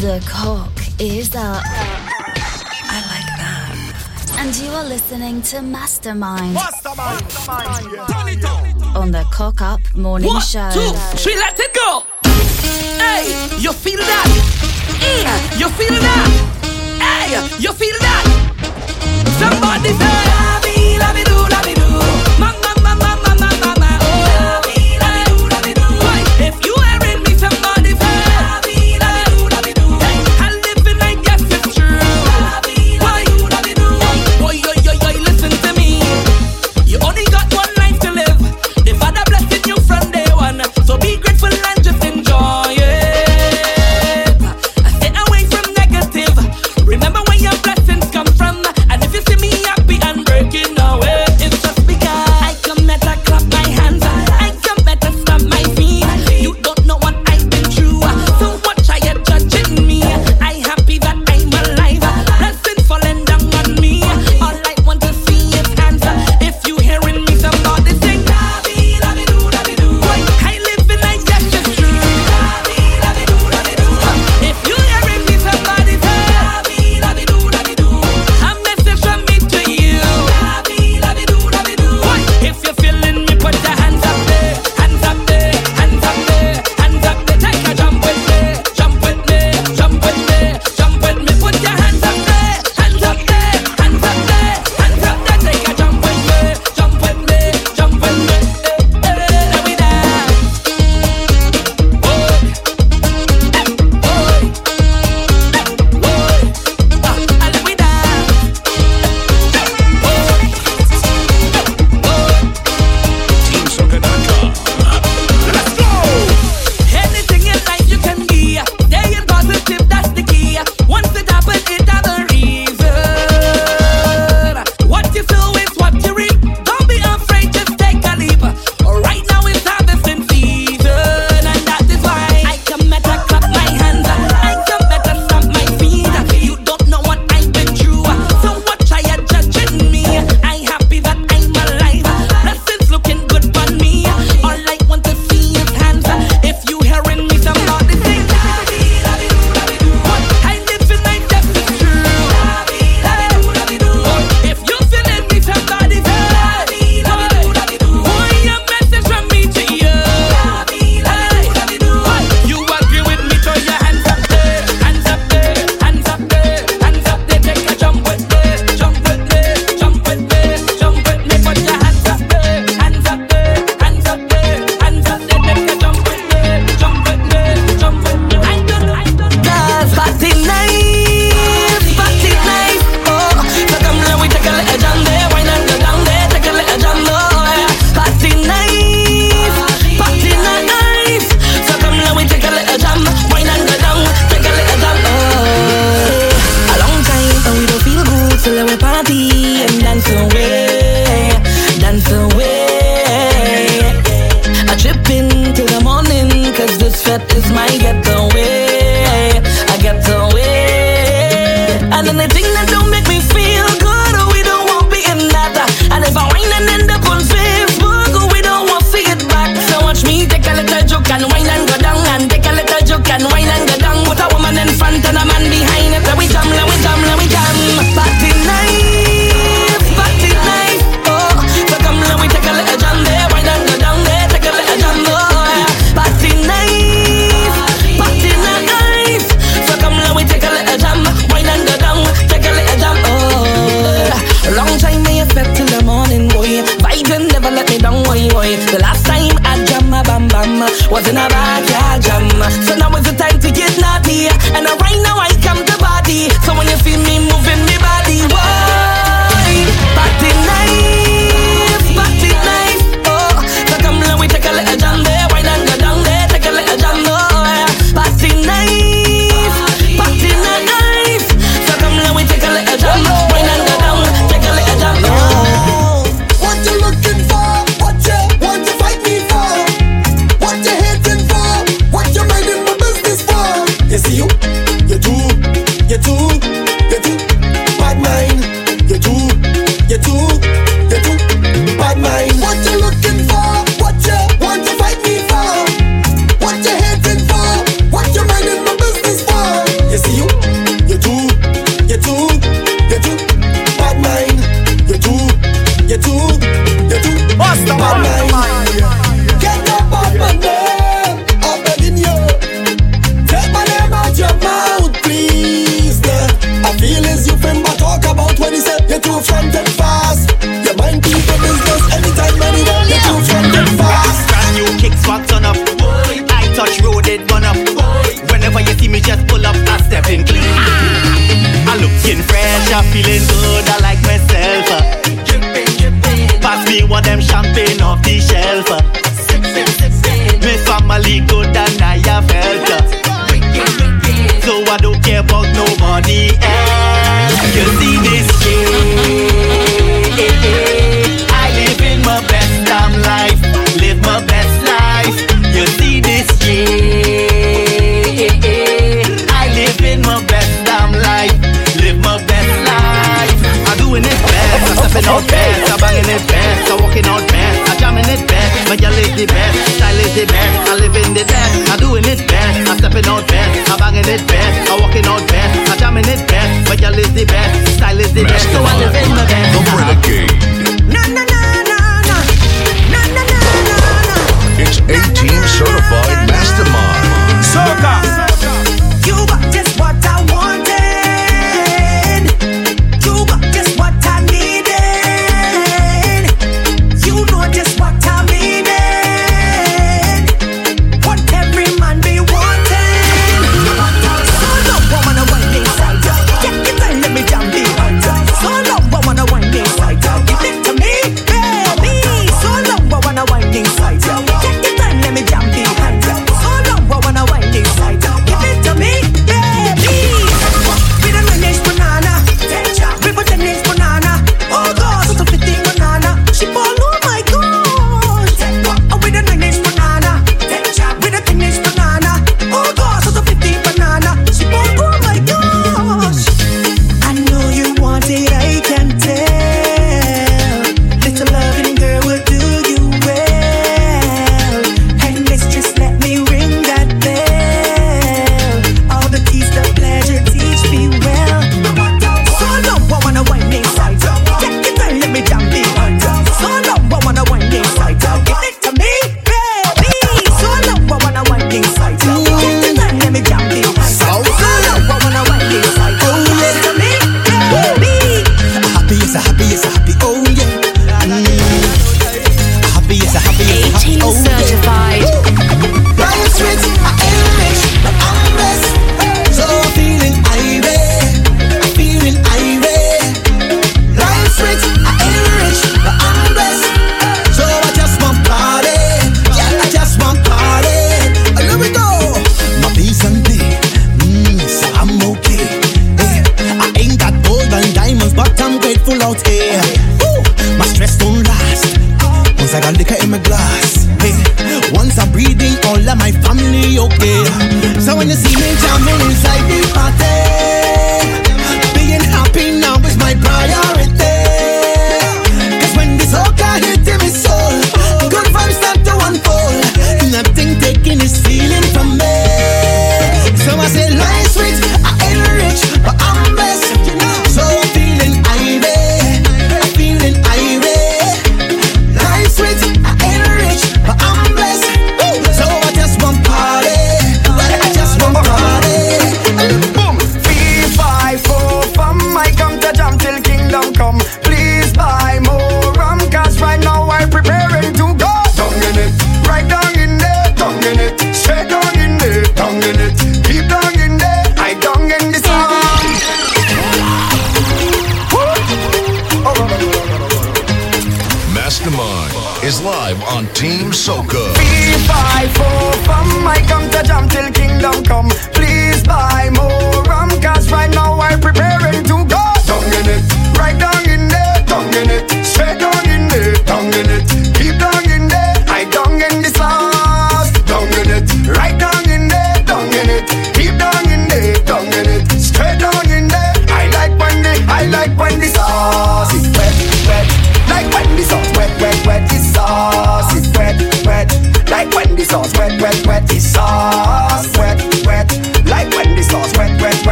The cock is up. I like that. And you are listening to Mastermind. Mastermind. Mastermind. On the Cock Up Morning One, Show. Two, three, let it go. Hey, you feel that? Yeah, you feel that? Hey, you feel that? Somebody say, la, be, la, be, do, la, be, do.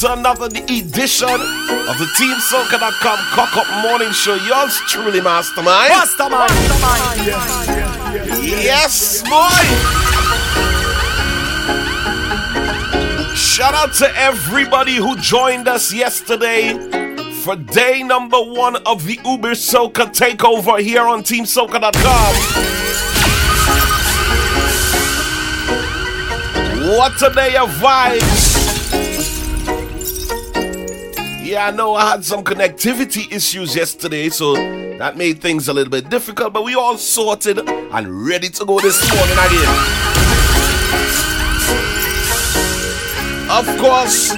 to another edition of the Team Soca.com Cock Up Morning Show. Yours truly, Mastermind. Mastermind. mastermind. Yes, yes, yes, yes, boy. Shout out to everybody who joined us yesterday for day number one of the Uber Soca Takeover here on TeamSoca.com. What a day of vibes! Yeah, I know I had some connectivity issues yesterday, so that made things a little bit difficult, but we all sorted and ready to go this morning again. Of course,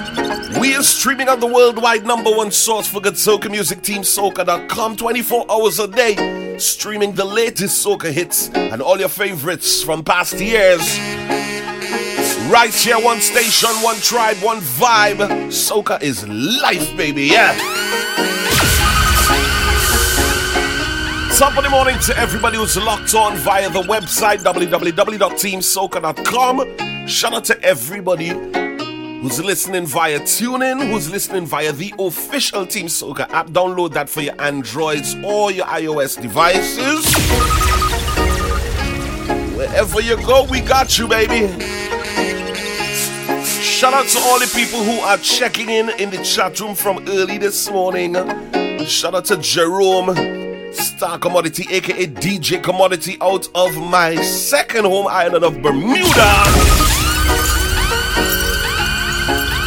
we are streaming on the worldwide number one source for good soca music, TeamSoca.com, 24 hours a day, streaming the latest soca hits and all your favorites from past years. Right here, one station, one tribe, one vibe. Soca is life, baby, yeah. Top of the morning to everybody who's locked on via the website www.teamsoca.com. Shout out to everybody who's listening via TuneIn, who's listening via the official Team Soca app. Download that for your Androids or your iOS devices. Wherever you go, we got you, baby. Shout out to all the people who are checking in in the chat room from early this morning. Shout out to Jerome, Star Commodity, aka DJ Commodity, out of my second home island of Bermuda.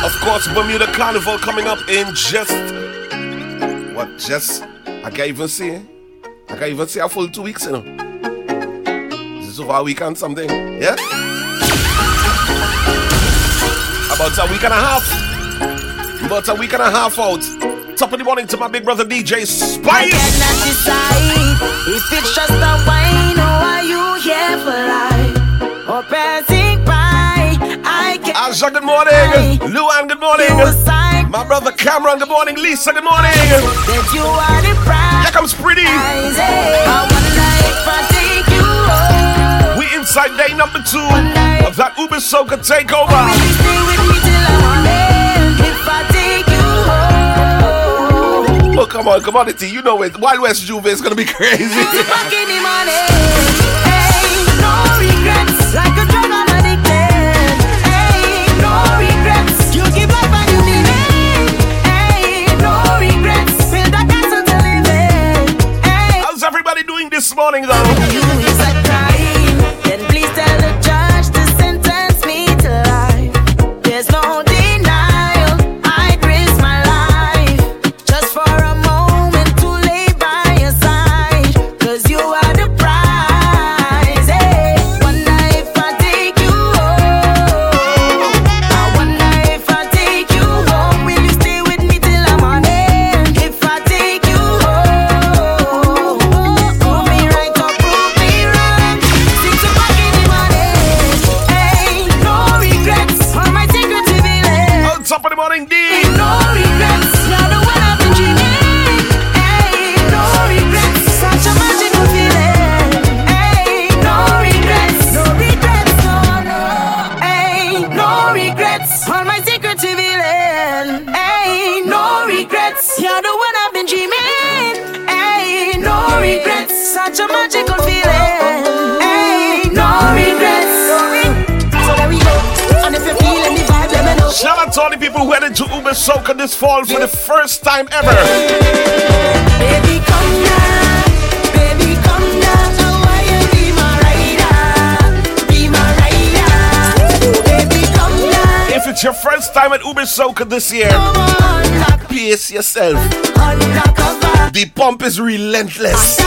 Of course, Bermuda Carnival coming up in just what? Just I can't even see. I can't even see a full two weeks, you know. This is over a week and something. Yeah. About a week and a half. About a week and a half out. Top of the morning to my big brother DJ Spice. I cannot decide if it's just a wine or are you here for life or passing by. I can't Asha, good morning. Luan, good morning. My brother Cameron, good morning. Lisa, good morning. that you are the prize. Here comes Pretty. I if I take you home. We inside day number two of that Uber Soca takeover. Will you stay with me till I'm morning? If I take you. Oh, come on, commodity. You know it. Wild West Juve is gonna be crazy. Two back in the morning. Hey, to all the people who headed to Uber Soca this fall for the first time ever. Baby, come down. Baby, come down. Now why you be my rider? Be my rider. Baby, come down. If it's your first time at Uber Soca this year, pace yourself. The pump is relentless.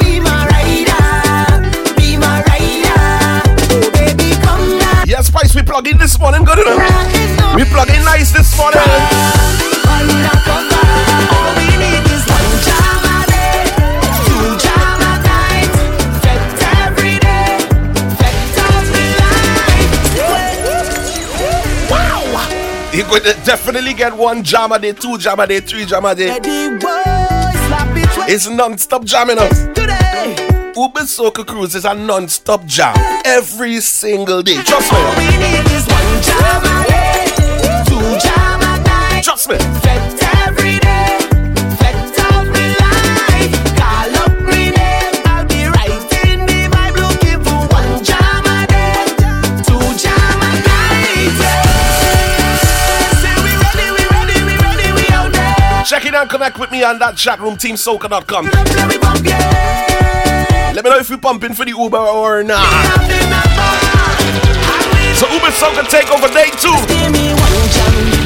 Be my rider? Be my rider. Oh, baby, come down. Yeah, Spice, we plug in this morning. Good enough. We plug in nice this morning. Wow! You're going to definitely get one jam a day, two jam a day, three jam a day. Eddie boy, slap it right It's non-stop jamming us. today. Uber Soca Cruise is a non-stop jam every single day. Trust me. All we need is one jam a day, two jam a night, Trust me. Connect with me on that chat room, teamsoca.com. Play, play, we bump, yeah. Let me know if you're pumping for the Uber or not. Up in the bar. And we So Uber Soca Takeover Day 2.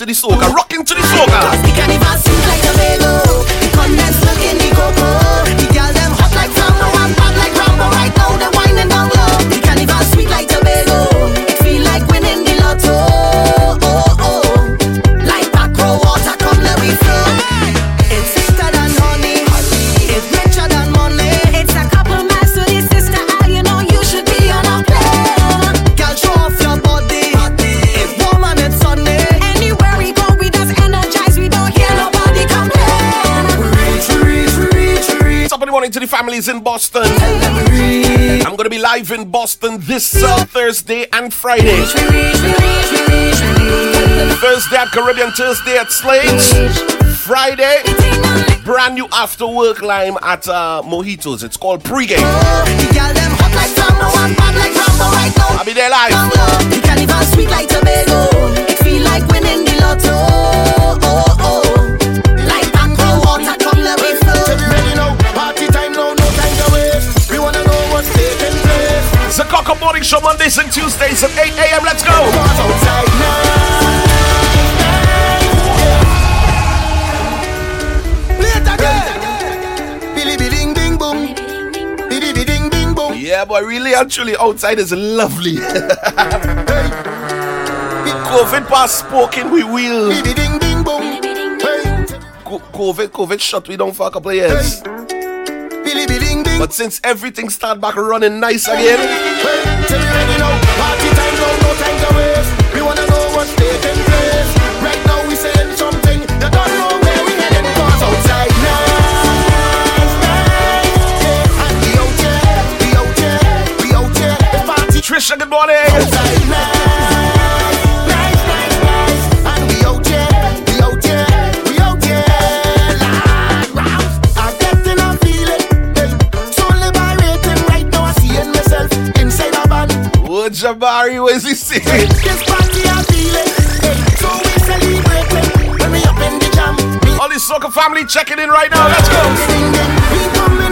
to the soca, rocking to the soca. in Boston. I'm gonna be live in Boston this uh, Thursday and Friday. Thursday at Caribbean, Thursday at Slades. Friday, brand new after work lime at uh, Mojitos. It's called pregame. I'll be there live. The Cock Up Morning Show Mondays and Tuesdays at 8 a.m. Let's go! Yeah, boy, really, actually, outside is lovely. COVID pass spoken, we will. COVID, COVID shut, we don't fuck up players. Hey. But since everything start back running nice again. We wanna know what's taking place. Right now we saying something don't know where we heading. Outside. Trisha, good morning. Outside. Jabari, where's he singing? The. All soca family checking in right now, let's go.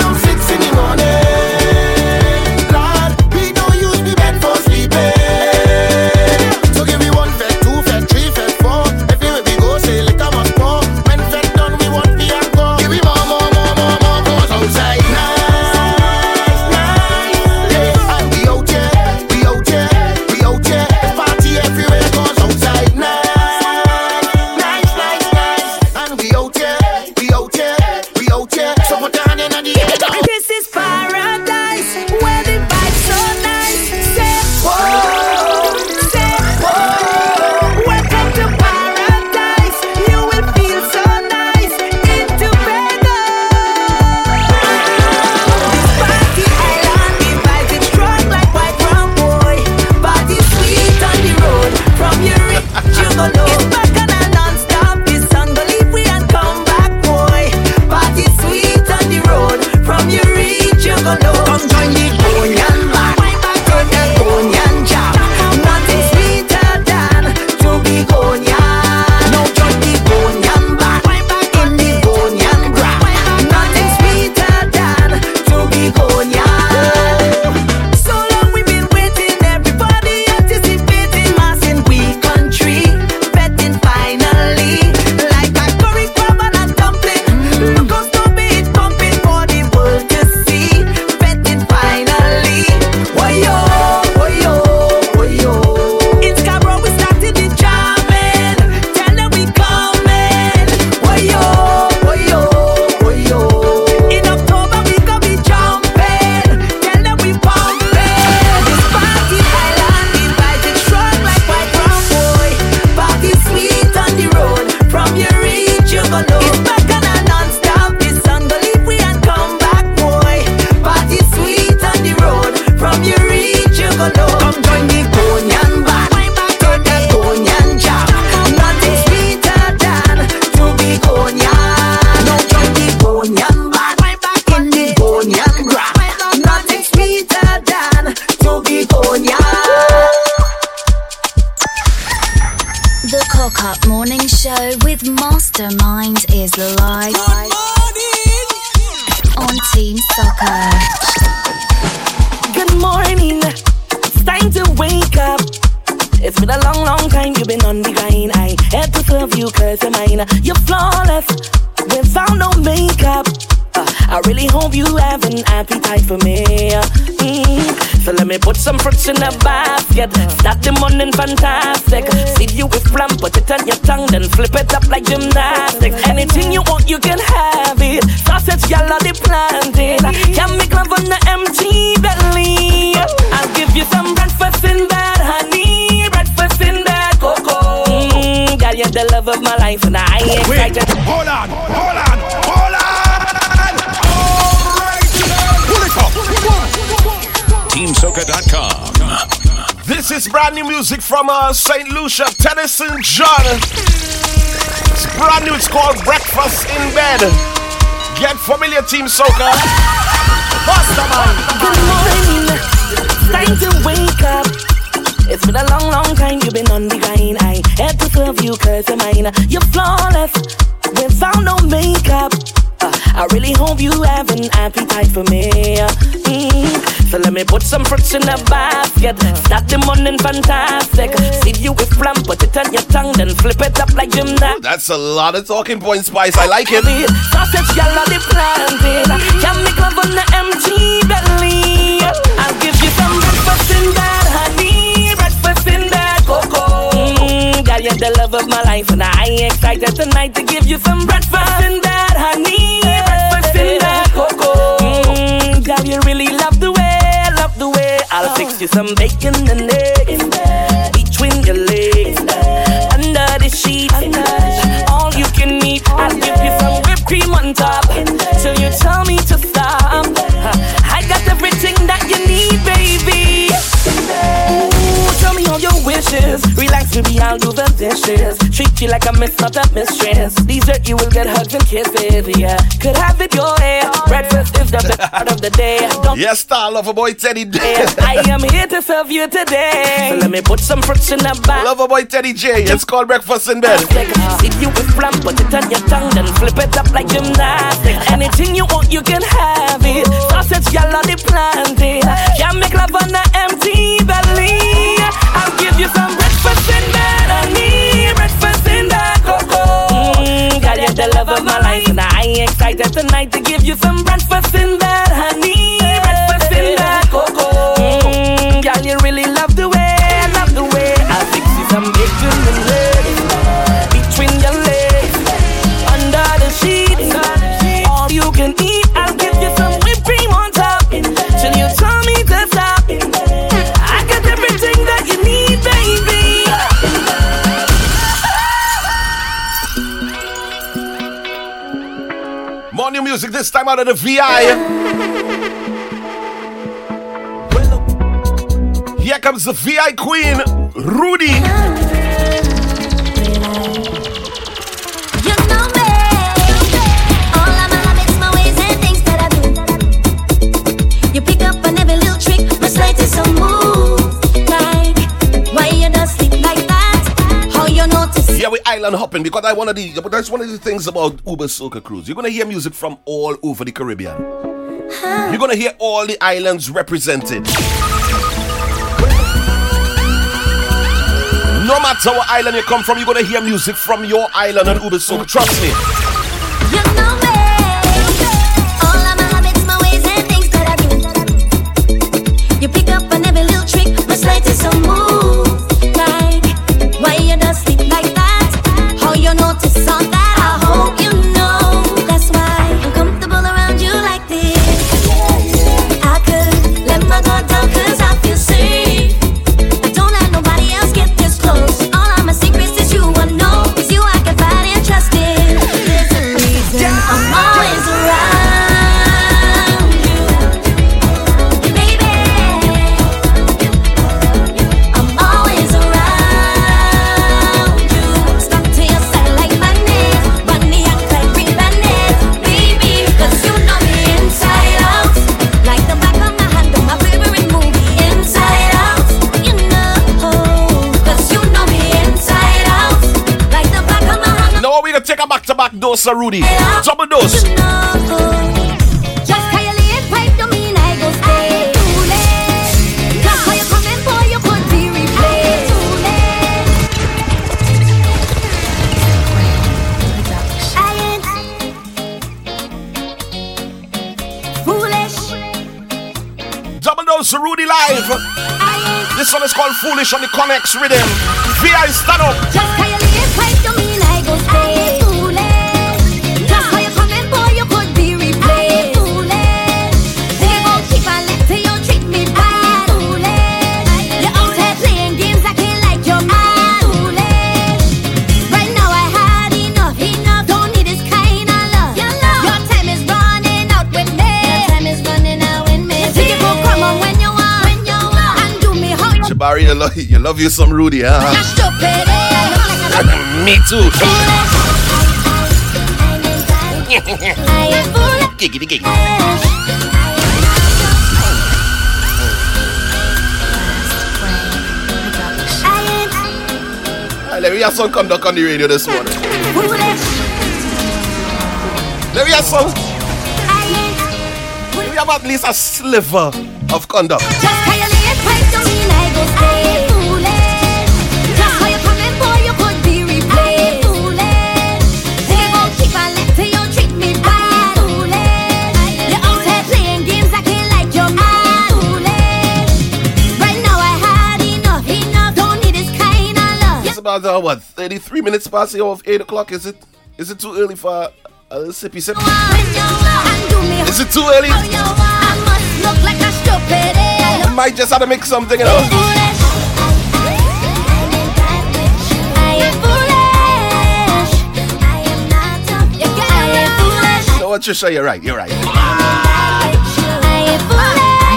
Music from uh, St. Lucia, Teddyson John. It's brand new, it's called Breakfast in Bed. Get familiar, Team Soca. Good morning. Time to wake up. It's been a long, long time you've been on the grind. I had to serve you cause you're mine. You're flawless without no makeup. Uh, I really hope you have an appetite for me. Me put some fruits in a basket. Start the morning fantastic. Feed you with plum, put it on your tongue, then flip it up like gymnastics. That's a lot of talking point, Spice. I like it. Sausage, yellow, the planted. Can make love on the empty belly. I'll give you some breakfast in that honey. Breakfast in that cocoa. Mm, girl, you're the love of my life, and I excited tonight to give you some breakfast in that honey. Breakfast in that cocoa. Mm, girl, you really love you some bacon and eggs between your legs, under the sheets. All you can eat. I'll give you some whipped cream on top till you tell me to stop. I got everything that you need, baby. Ooh, tell me all your wishes. Relax, baby, I'll do the dishes. Treat you like a miss, not a mistress. Dessert, you will get hugs and kisses, yeah. Could have it your way. Breakfast is the part of the day. Don't Yes, star lover boy Teddy D. I am here to serve you today. So let me put some fruits in the bag. Lover boy Teddy J. It's called Breakfast in Bed. If you with plum, put it on your tongue, then flip it up like gymnastics. Anything you want, you can have it. Sausage, yellow, the planted. Can't make love on the empty excited tonight to give you some breakfast in bed, music this time out of the VI. Here comes the VI queen, Rudy. Yeah, we island hopping because I one of the but that's one of the things about Uber Soca Cruise. You're gonna hear music from all over the Caribbean. You're gonna hear all the islands represented. No matter what island you come from, you're gonna hear music from your island on Uber Soca. Trust me. dose Rudy. Double dose. Double dose Rudy live. This one is called Foolish on the Connex Rhythm. VI, stand up. You Jabari, you love, you some Rudy, huh? Me too. I ain't foolish. Giggity giggity. Let me hear some conduct on the radio this morning. Let me hear some. Let me have at least a sliver of conduct. About what 33 minutes past the hour of 8 o'clock. Is it is it too early for a little sippy sip? Is it too early? I a. Might just have to make something, know. You know what, Trisha, you're right, you're right.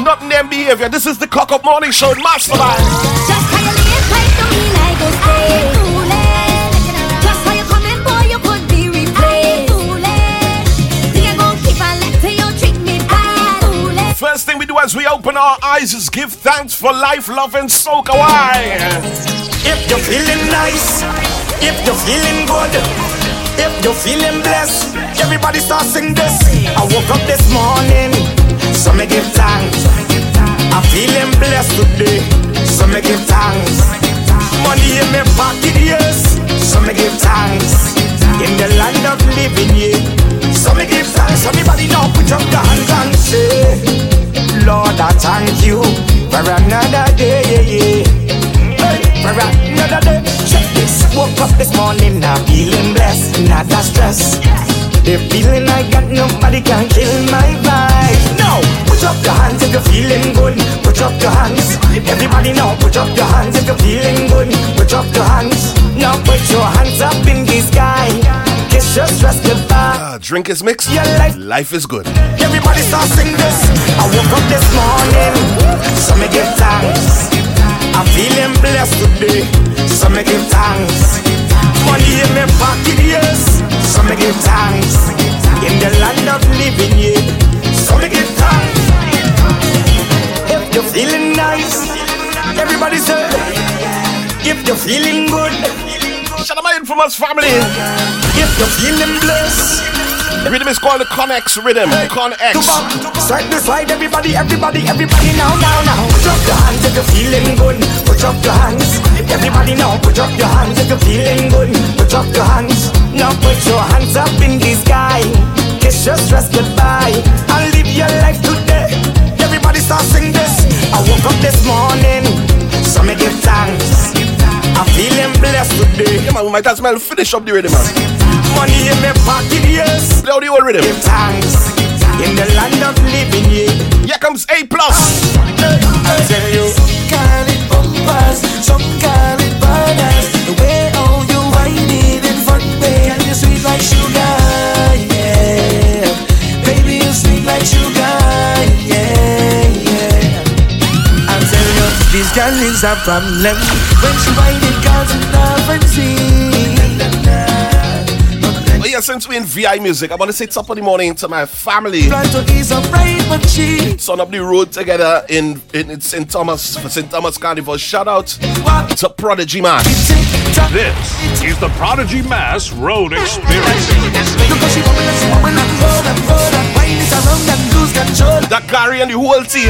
Nothing them behavior. This is the Cock Up Morning Show, Mastermind. First thing we do as we open our eyes is give thanks for life, love, and soca. Why? If you're feeling nice, if you're feeling good, if you're feeling blessed, everybody start sing this. I woke up this morning, so me give thanks. I'm feeling blessed today, so me give thanks. Money in my pocket, yes, so me give thanks. In the land of living, yeah, so me give thanks. Everybody now put up your hands and say, Lord, I thank you for another day, yeah, yeah. Hey, for another day. Check this. Woke up this morning, I'm feeling blessed, not that stress. The feeling I got, nobody can kill my vibe. Put up your hands if you're feeling good. Put up your hands. Everybody now, put up your hands if you're feeling good. Put up your hands. Now put your hands up in the sky. Kiss your stress goodbye. Uh, drink is mixed. Your life. Life is good. Everybody start sing this. I woke up this morning, so me give thanks. I'm feeling blessed today, so me give thanks. Money in my pocket, yes, so me give thanks. In the land of living, yeah, so me give thanks. If you're feeling nice, everybody say. If you're feeling good, shout out my infamous family. If you're feeling blessed. The rhythm is called the Connex rhythm. Connex. Side to side, everybody, everybody, everybody now, now, now. Put up your hands if you're feeling good. Put up your hands. Everybody now, put up your hands if you're feeling good. Put up your hands. Now put your hands up in the sky. Kiss your stress goodbye. And live your life today. Everybody start sing this. I woke up this morning, so me give thanks. I'm feeling blessed today. Yeah, man, we might as well finish up the rhythm, man. Money in my pocket, yes. Play the whole rhythm. Give thanks in the land of living, yeah. Here comes A plus. I tell you, Call it bumpers, some call this girl is a problem when she whine it, cause it never Oh yeah, since we're in VI music, I want to say top of the morning to my family. Try to ease but she Son up the road together in, in, in St. Thomas for St. Thomas Carnival. Shout out to Prodigy Man. This is the Prodigy Mass Road Experience. Because she woman and she woman and roll and roll and wind it around and lose control. That carry and the whole team.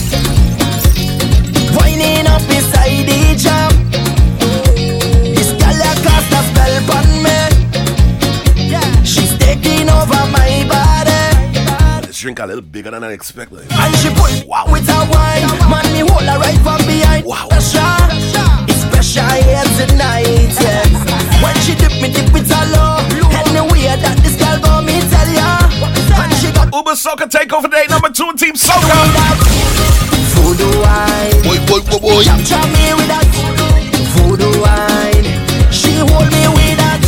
drink a little bigger than I expected. And she pull wow. with her wine Man, me hold her right from behind wow. Pressure It's pressure here tonight yeah. When she dip me, dip it all low Anyway that this girl go me tell ya And she got Uber Soca Takeover Day number two, Team Soca. Voodoo wine Boy, boy, boy, boy. Capture me with that voodoo wine. She hold me with that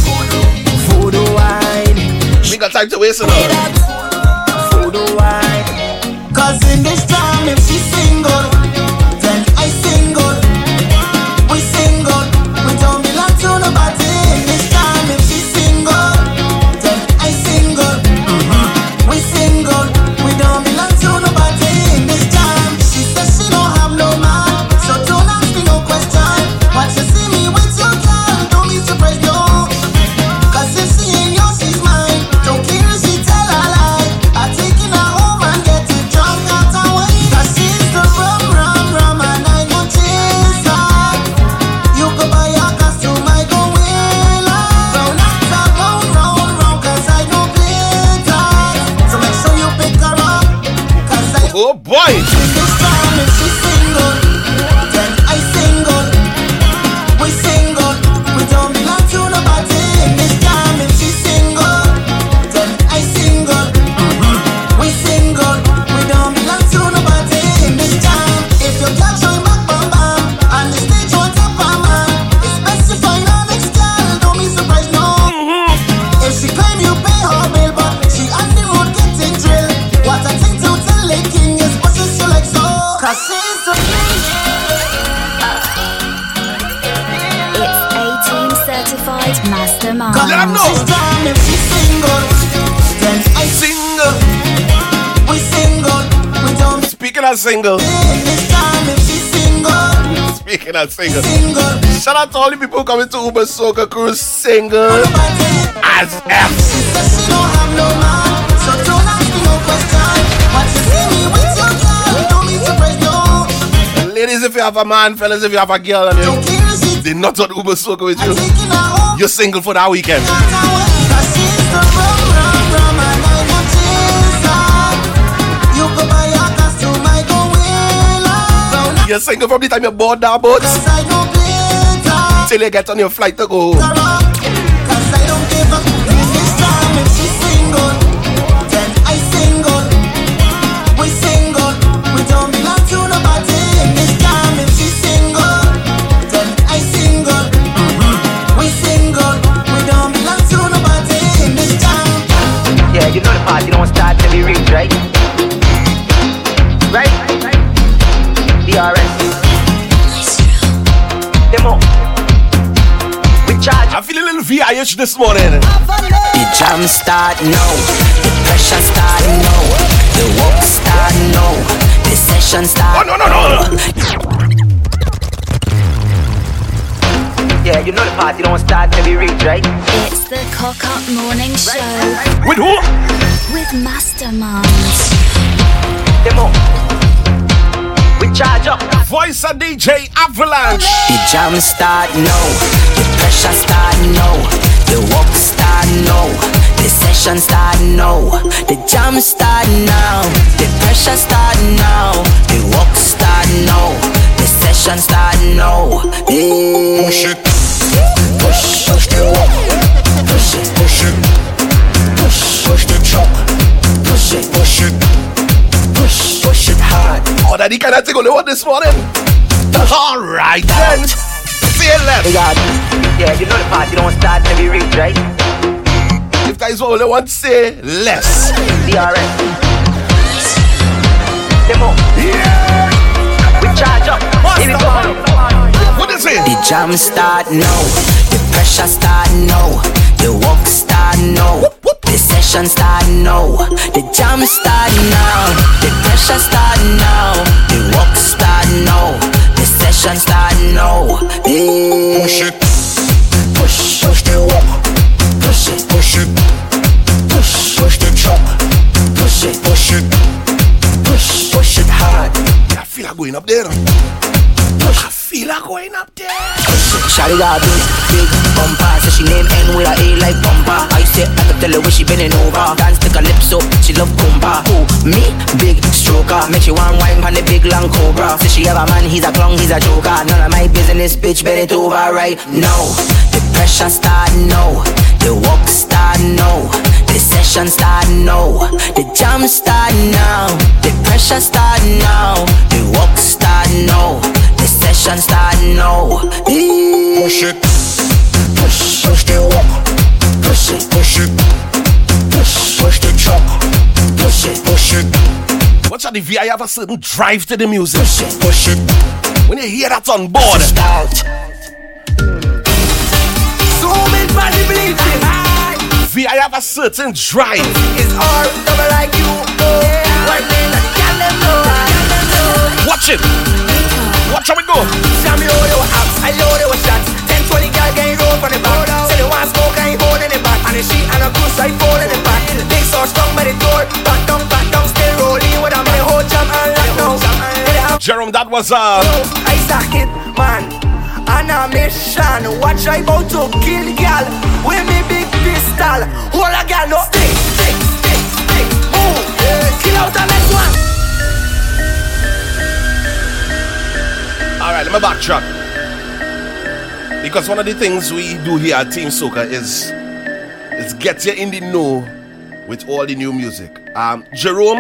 voodoo wine. We got time to waste it all. Wine. Cause single. Speaking of single. Shout out to all the people coming to Uber Soca Cruise single. As F. Ladies, if you have a man, fellas, if you have a girl and you, they not on Uber Soca with you, you're single for that weekend. You're single from the time you board that boat Cause I don't play that. till you get on your flight to go. Little VIH this morning. The jam start now, the pressure start now, the work start now, the session start. Oh no no no! Yeah, you know the party don't start till we reach, right? It's the Cock Up Morning Show With who? with Mastermind. Demo. We charge up. Voice of DJ Avalanche. The jam start now, the pressure start now, the work start now, the session start now, the jam start now, the pressure start now, the work start now, the session start now. Hey. Push it, push, push the work, push it, push it, push, push the truck, push it, push it, push, push it hard. Oh, kind of thing on the one this morning. All right then. Feel left. Yeah, you know the party don't start till we reach, right? If that is what they want to say, less. DRS. Demo. Yeah. We charge up. Here we go. What is it? The jam start now, the pressure start now, the work start now, the session start now, the jam start now, the pressure start now, the work start now, Russian start now. Hey. Push it. Push, push the walk. Push it. Push it. Push, push the truck. Push it. Push it. Push, push it hard. I feel like going up there. I feel her going up there. Shawty got a big, big bumper. So she name N with a A like bumper. I say I can tell her when she bending over. Dance take her lips up, she love kumba. Who, me? Big stroker. Make she want wine on the big long cobra. Say she have a man, he's a clown, he's a joker. None of my business, bitch, bend it over right now. The pressure start now. The walk start now. The session start now. The jam start now. The pressure start now. The walk start now The session start now Push it Push, push the walk Push it, push it Push, push the truck Push it, push it Watch out the VI have a certain drive to the music. Push it, push it When you hear that on board, Start Zooming body bleaching. VI have a certain drive. It's all double like you. One day, I can them know. Watch it. Watch how we go. Me load your apps, I load shots. 10, 20 gal getting roll from the back. Say they want smoke, I ain't holding it back. And the sheet and a goose, I it back. Big sauce strong by the door. Back down, back down, still rolling with a man. Whole jam and lock now. Jerome, that was uh I it, man. On a mission, watch I about to kill gal with me big pistol. Hold a gal, no stick, stick, stick, stick. Move, kill out the next one. Me backtrack. Because one of the things we do here at Team Soca is is get you in the know with all the new music. Um Jerome,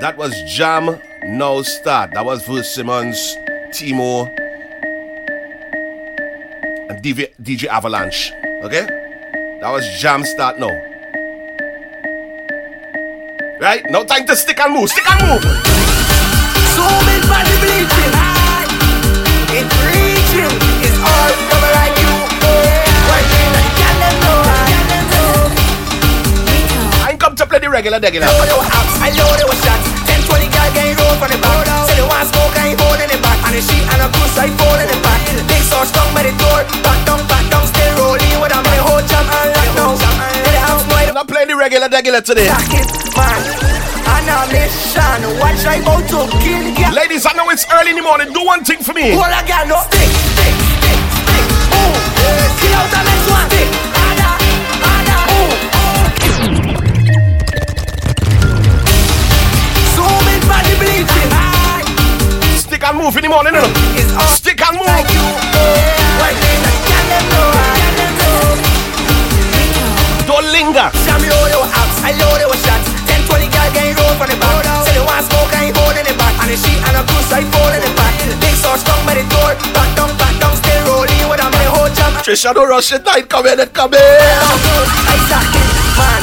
that was Jam Now Start. That was Verse Simmonds, Timo, and DJ, DJ Avalanche. Okay? That was Jam Start now. Right? No time to stick and move. Stick and move. Bleaching. It's reaching. It's all double like you. One day, I know. I ain't come to play the regular regular. Load your apps, I load your shots. 10, 20 gal getting roll from the back. Say they want smoke, I ain't holding it back. And the sheet and a goose, I folding it back. Big sauce strong by the door. Back down, back down, still rolling with a man. Whole jam and lock now. Let the house boy I'm not playing the regular regular today. Stack it, man. On a mission, watch I about to kill. Ladies, I know it's early in the morning. Do one thing for me. Hold a gal, no stick, stick, stick, stick. Move, kill out the next one. Stick, ada, ada, move. Zoom in, body bleaching. Stick and move in the morning. You know? It's all Stick and move. like you. One day, I can them know. Don't linger. Jam load oh, your I load your shots. 10, 20 gal getting roll from the back. Say they want smoke, I ain't holding it back. And the sheet and a goose, I folding it back. Big sauce strong by the door. Back down, back down, still rolling with a man. Whole jam. Trisha, don't rush it. Night come in, it come in. I suck it, man.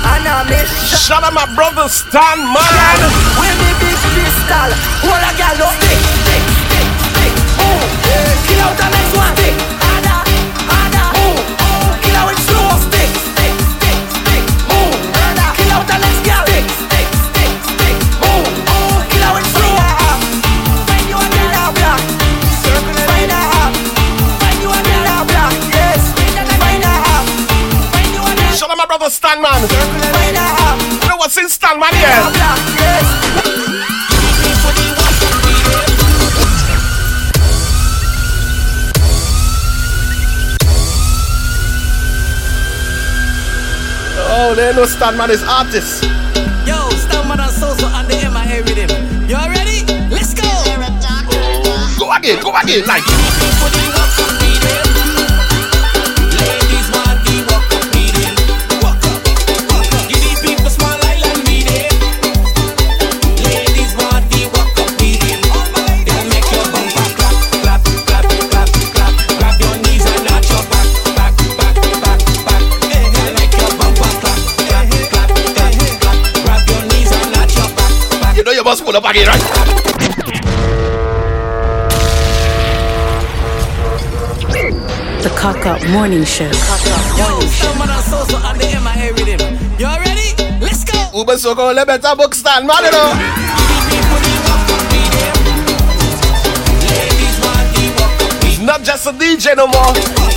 And I miss Shout out my brother Stan, man. With me big pistol. Hold a gal, no stick, stick, stick, stick. Move, kill out the next one. Stick, a up. You know what's in Stan, man? A Yeah. block, yes. Oh, there no Stan, man. Is artist. Yo, Stamman and Soso and the MIA rhythm. You all ready? Let's go. Go again. Go again. Like. Pull up again, right? The Cock Up Morning Show. Yo, Stamman and Soso and the MIA rhythm. You ready? Let's go. Uber so go let better book Stan, man. You know. He's not just a DJ no more.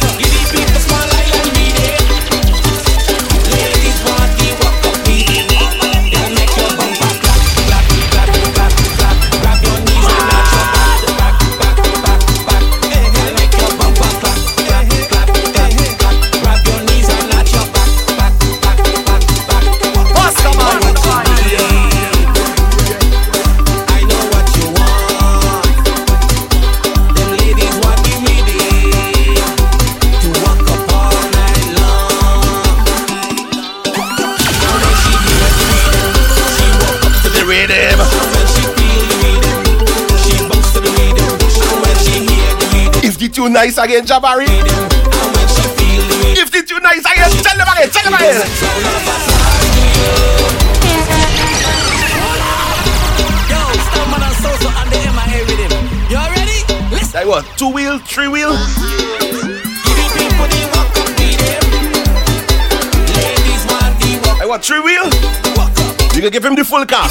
Tune nice again, Jabari? If the tune nice again, tell them again, tell them again. Like what? Two wheel, three wheel? I want three wheel? You can give him the full car.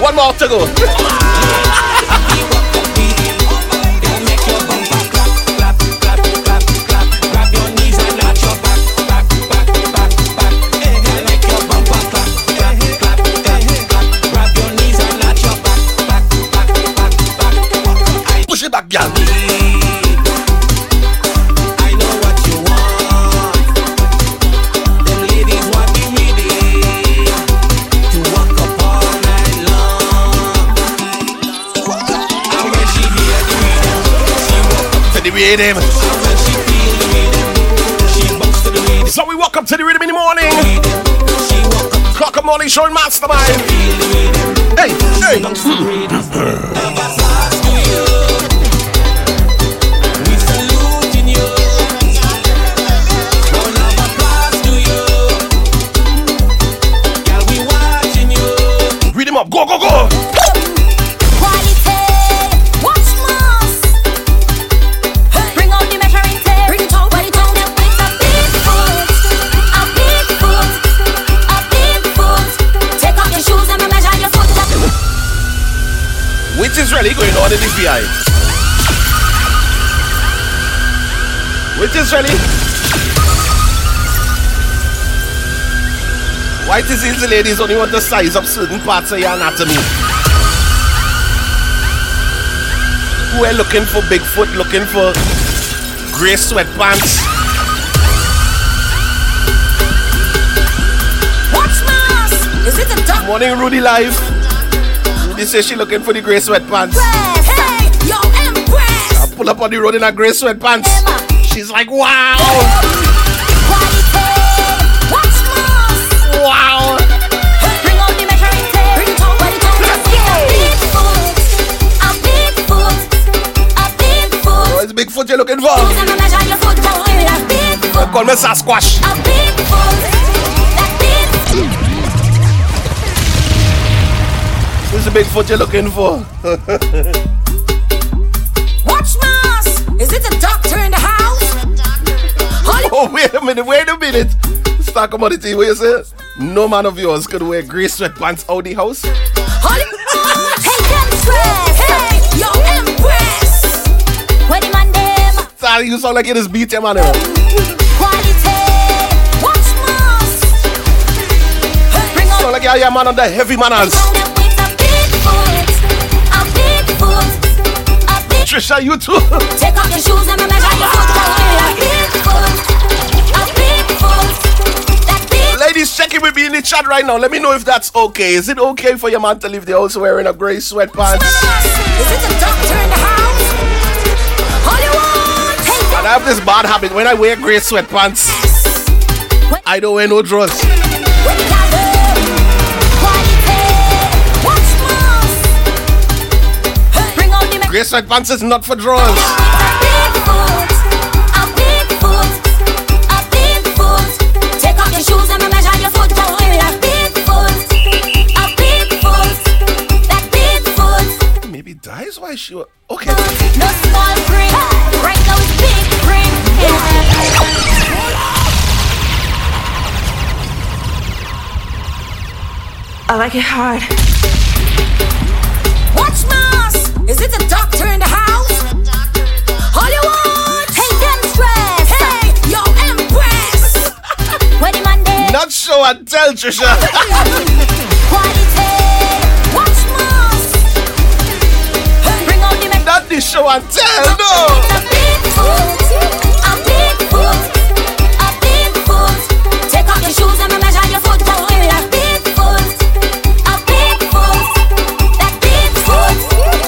One more to go. Rhythm. So we walk up to the rhythm in the morning. Cock up morning show mastermind. Hey, hey. Which is really? Why it is the ladies only want to size up certain parts of your anatomy? Who are looking for Bigfoot, looking for grey sweatpants? Watch mask. Is it a duck? Morning, Rudy Live. Rudy says she looking for the grey sweatpants. Hey, yo, Empress. I pull up on the road in her grey sweatpants. She's like, wow, wow. Foot. What's Bigfoot you looking for? They call me Sasquatch. Who's the Bigfoot you're looking for? Oh, wait a minute, wait a minute. Talk about. What you say? No man of yours could wear grey sweatpants out the house. Hollywood. Hey, yo, Empress. Where the man them? Sorry, you sound like you just beat your man. Quality. Watch mask. Bring out Sound like you're your man on the heavy manners. them with a big foot, a big foot, a big. Trisha, you too. Take off your shoes and measure your foot. Ladies, check in with me in the chat right now. Let me know if that's okay. Is it okay for your man to leave the house wearing a grey sweatpants? Is it a doctor in the house? Hey, And I have this bad habit. When I wear grey sweatpants, I don't wear no drawers. Grey sweatpants is not for drawers. Dies why she. Okay. No small ring, right now it's big ring. I like it hard. Watch mask. Is it a doctor in the house? Hollywood. Hey, them stress. Hey, yo, Empress. Where the man there? Not show and tell, Trisha. Out the show and tell, no. A big foot, a big foot, a big foot. Take off your shoes and measure your foot. In a big foot, a big foot, that big foot.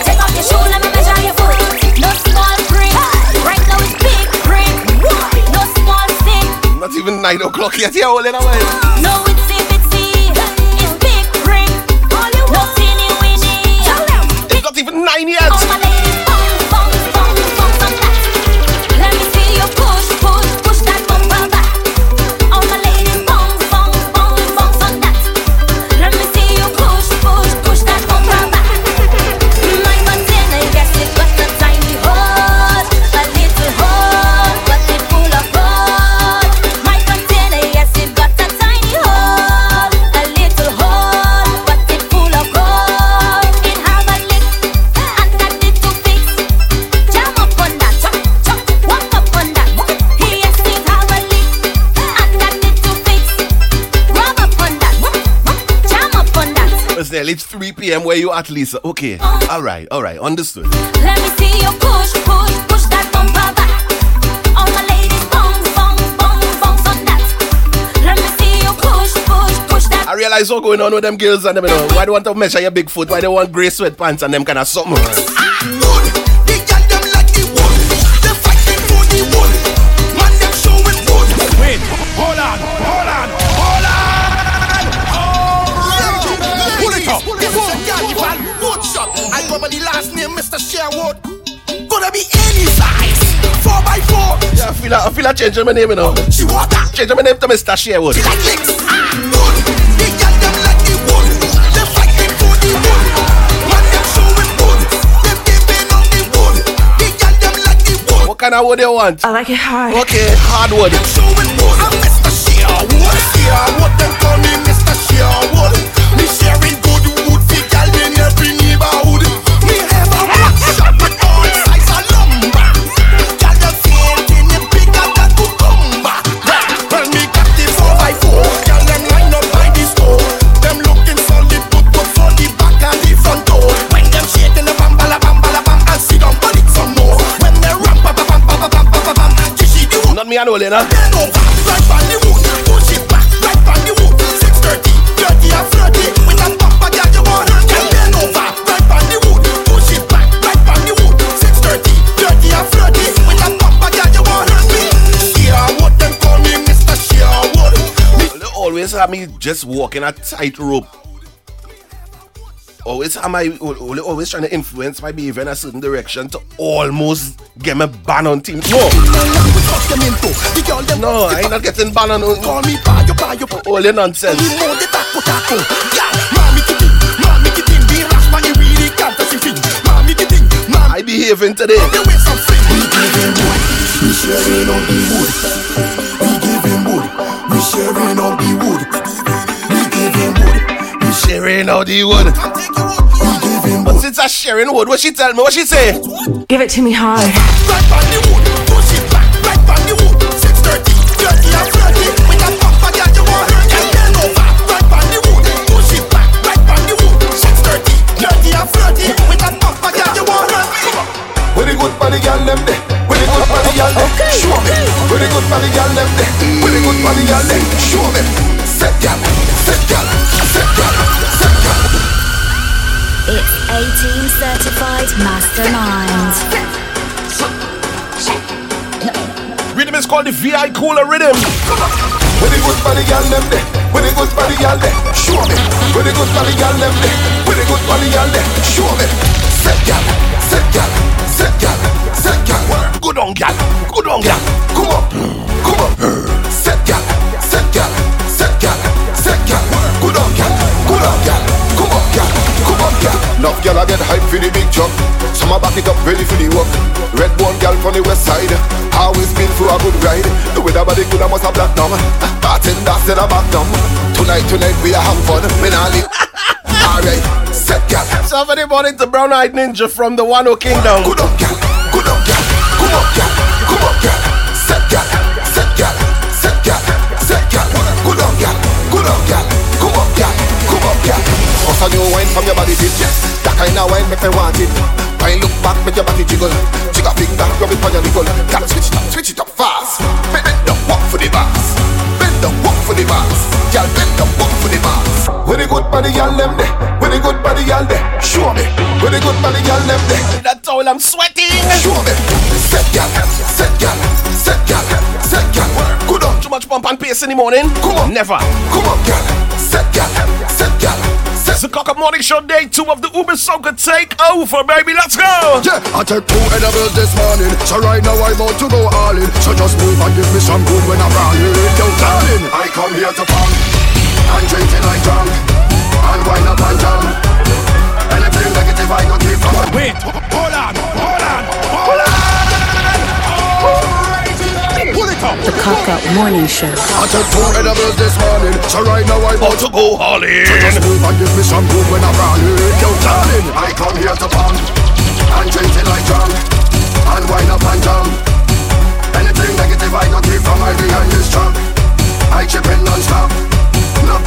Take off your shoes and measure your foot. No small print, right now it's big print. No small stick, Not even 9 o'clock yet. You're holding away. no itsy bitsy. Nearly 3 p.m. where you at, Lisa. Okay. All right, all right. Understood. Let me see you push, push, push that bumper back. All my ladies, bounce, bounce, bounce, bounce on that. Let me see you push, push, push that. I realize what's going on with them girls and them, you know. Why they want to measure your big foot? Why they want grey sweatpants and them kind of something? Feel like, I feel like changing my name, you know. She want that. Changing my name to Mr. Sherwood. She like licks. Good. The girl them like the wood. They fighting for the wood. Man them showing wood. Them giving on the wood. The girl them like the wood. What kind of wood you want? I like it hard. Okay, hardwood. Showing wood. I'm Mr. Sherwood. Sherwood. Them call me and right on the wood. Push it back, right on the wood. 630, 30 and 30. With a bumper, girl, you want over, right on the wood. Push it back, right on the wood. 630, 30 and 30. With a bumper, girl, you want her. Sherwood, them call me Mr. Sherwood. Always have me just walking a tightrope. Always am I al- always trying to influence my behavior in a certain direction to almost get me banned on team. No, no, I ain't not getting banned on. Call me Bayo, Bayo. All your nonsense. More the taco, taco. Yeah, mommy kitty, mommy kitty. The rash man, you really can't touch him. Mommy kitty, mommy. I behaving today. The way some sing. We give him wood. We sharing on the wood. We give him wood. We sharing on the wood. Sharing all the wood. But since I sharing wood, what she tell me? What she say? Give it to me hard. Right on the wood. Push it back. Right on the wood. 630, 30 and 30. With a bumper, girl, you want her. Girl, bend over. Right on the wood. Push it back. Right on the wood. 630, 30 and 30. With a bumper, girl, you want her. Where the good body girl them there? Where the good body girl them? Show me. Where the good body girl them there? Where the good body girl them? Show me. Set girl, set girl, set girl, set. It's 18 certified mastermind. Rhythm is called the VI Cooler Rhythm. Where the good body girl them there? Where the good body girl there? Show me. Where the good body girl them there? Where the good body girl there? Show me. Set girl, set girl, set girl, set girl. Good on, gal. Good on, gal. Come on. Good on, girl. Come on, girl. Come on, girl. Enough girl I get hype for the big job. Some a back it up ready for the work. Red one girl from the west side. Always been through a good ride. The way that body good I must have black numb. Bartender said I'm back numb. Tonight, tonight we are have fun. We not leave. Alright, set girl. So for the morning to Brown Eyed Ninja from the Wano Kingdom. Good on, girl. Good on, girl. Come on, girl. Come on, girl. Set girl. Set girl. Set girl. Set girl. Good on, girl. Good on, girl. A new wine from your body dip? That kind of wine make me want it. Wine look back, make your body jiggle. Jiggle finger, rub it on your nipple. Girl, switch it up, switch it up fast. Bend the walk for the bass. Bend the walk for the bass. Girl, bend the walk for the bass. Where the good body girl them there? Where the good body girl there? Show me. Where the good body girl them there? That's all I'm sweating. Show me. Set girl, set girl, set girl, set girl. Good on. Too much pump and pace in the morning? Come on. Never. Come on, girl. Set girl, set girl, It's the Cock Morning Show, day two of the Uber Soca Take Over, baby. Let's go. Yeah, I took two edibles this morning, so right now I'm about to go all in. So just move and give me some good when I'm rolling. Yo, darling, I come here to party and drink till I drunk and wind up and jump. Anything negative I keep from. Wait, hold on, The Cock Up Morning Show. I took two edibles this morning, so right now I'm about to go all in. So just move and give me some good when I'm rolling. Yo, darling, I come here to party and drink till I drunk and wind up and jump. Anything negative I don't keep from my behind this truck. I chip in non-stop.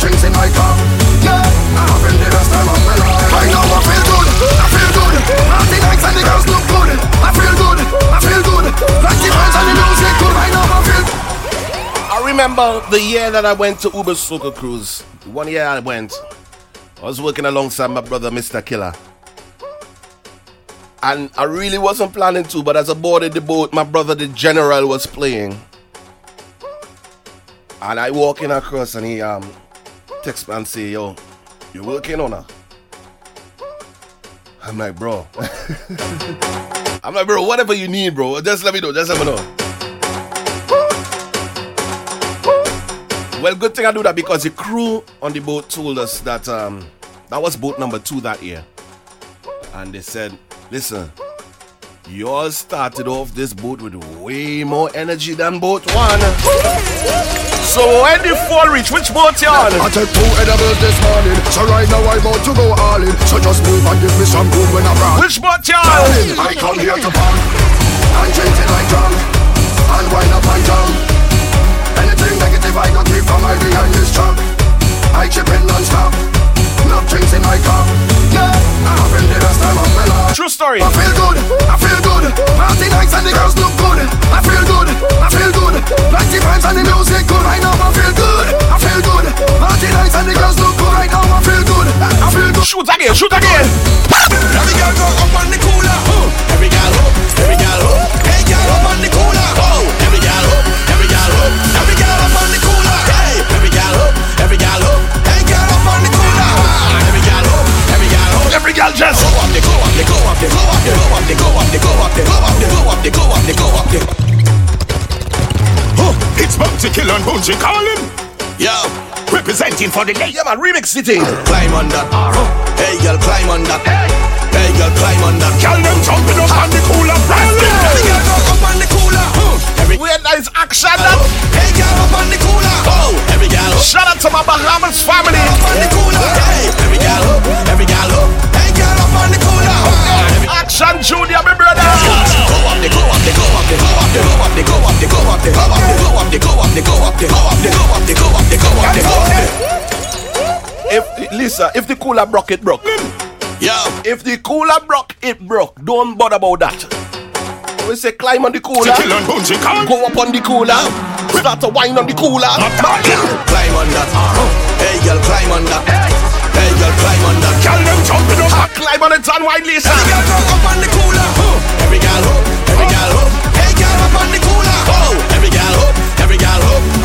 Drinks in my cup Yeah, I the of my life. I feel good, I feel good. All the and the girls look good. I feel good, I feel good. Like the friends and the music good I feel I remember the year that I went to Uber Soca Cruise. One year I went. I was working alongside my brother Mr. Killer. And I really wasn't planning to, but as I boarded the boat, my brother the general was playing. And I walking across and he um text and say, yo, you working on her? I'm like, bro. I'm like, bro, whatever you need, bro. Just let me know. Just let me know. Well, good thing I do that because the crew on the boat told us that um that was boat number two that year. And they said, listen, yours started off this boat with way more energy than boat one. So when the fall reach, which boat you on? I took two edibles this morning, so right now I'm about to go all in. So just move and give me some good when I'm round. Which boat you on? I come here to park and change it like drunk and wind up and down. Anything negative I got keep from my behind this truck. I chip in non-stop, no drinks in my cup. Yeah, I'm having the best time of my life. True story. I feel good, I feel good. Party nights and the girls look good. I feel good, I feel good. Plenty vibes and the music good. Right now I feel good, I feel good. Party nights and the girls look good. Right now I feel good, I feel good. Shoot again, shoot again. Every girl go up on the cooler. Every girl up, every girl up. Hey girl up on the cooler. Girl just go up, they go up, they go up, they go up, they go up, they go up, they go up, they go up, they go up, they go up, they go up, they. Oh, it's Bounty Kill and Bunji Garlin. Yo, representing for the day. Yeah, man, remix city. Climb on that. Hey, girl, climb on that. Hey, girl, climb on that. Girl, them jumping up on the cooler. Every girl go on. Every Weird nice action. Hey, girl, up on the cooler. Oh, every girl up. Shout out to my Bahamas family. Up on the cooler. Hey, every girl up. Every girl up. Hey, girl, up on the cooler. Action Junior, my brother. go up, they go up, they go up, they go up, they go up, they go up, they go up, they go up, they go up, they go up, they go up, they go up, they go up, they go up, they go up, up. If Lisa, if the cooler broke, it broke. Yo, If the cooler broke, it broke. Don't bother about that. We say climb on the cooler. Kill and Bunji Garlin. Go up on the cooler. Start to wine on the cooler. climb on that. Hey, girl, climb on that. Hey, girl, climb on that. Girl, them jumping up. Ah, Climb on it and wine, Lisa. Every girl go up on the cooler. Every girl up, every girl up. Hey, girl up on the cooler. Oh, every girl every girl up. Every girl up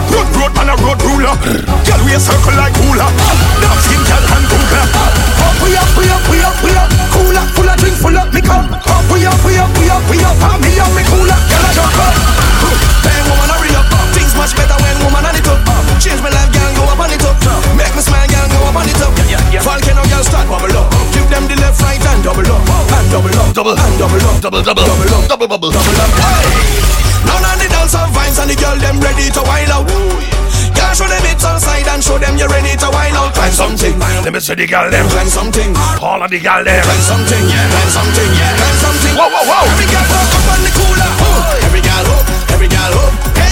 Road, road, man a road ruler. Girl, we a circle like hula. Skin, girl, and cougar. Up we up, we up, we up, we up. Cooler, full of drink, full of liquor. Up we up, we up, we up, we up. And me and me cooler, girl, a jump up. Up. Things much better when woman on it up. Uh, change my life, girl, go up on it up. Uh, make me smile, girl, go up on it up. Volcano, girl, start bubble up. Uh, Give them the left, right, and double up, and double up, Double. and double up, Double, double, double up, double bubble. double up. Hey, none of the dance of vines and the girl them ready to wild out. Girl, show them it's outside and show them you're ready to wild out. Climb something, Let me see the girl them. climb something, All of the girl them. climb something, Yeah. climb something, Yeah. climb something. Whoa, whoa, whoa. Every girl up on the cooler. Oh, every girl up, every girl up. Hey,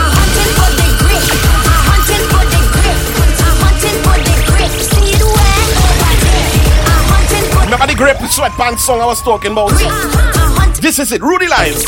Grape sweatpants song I was talking about? Uh-huh, uh-huh. This is it, Rudy Lines.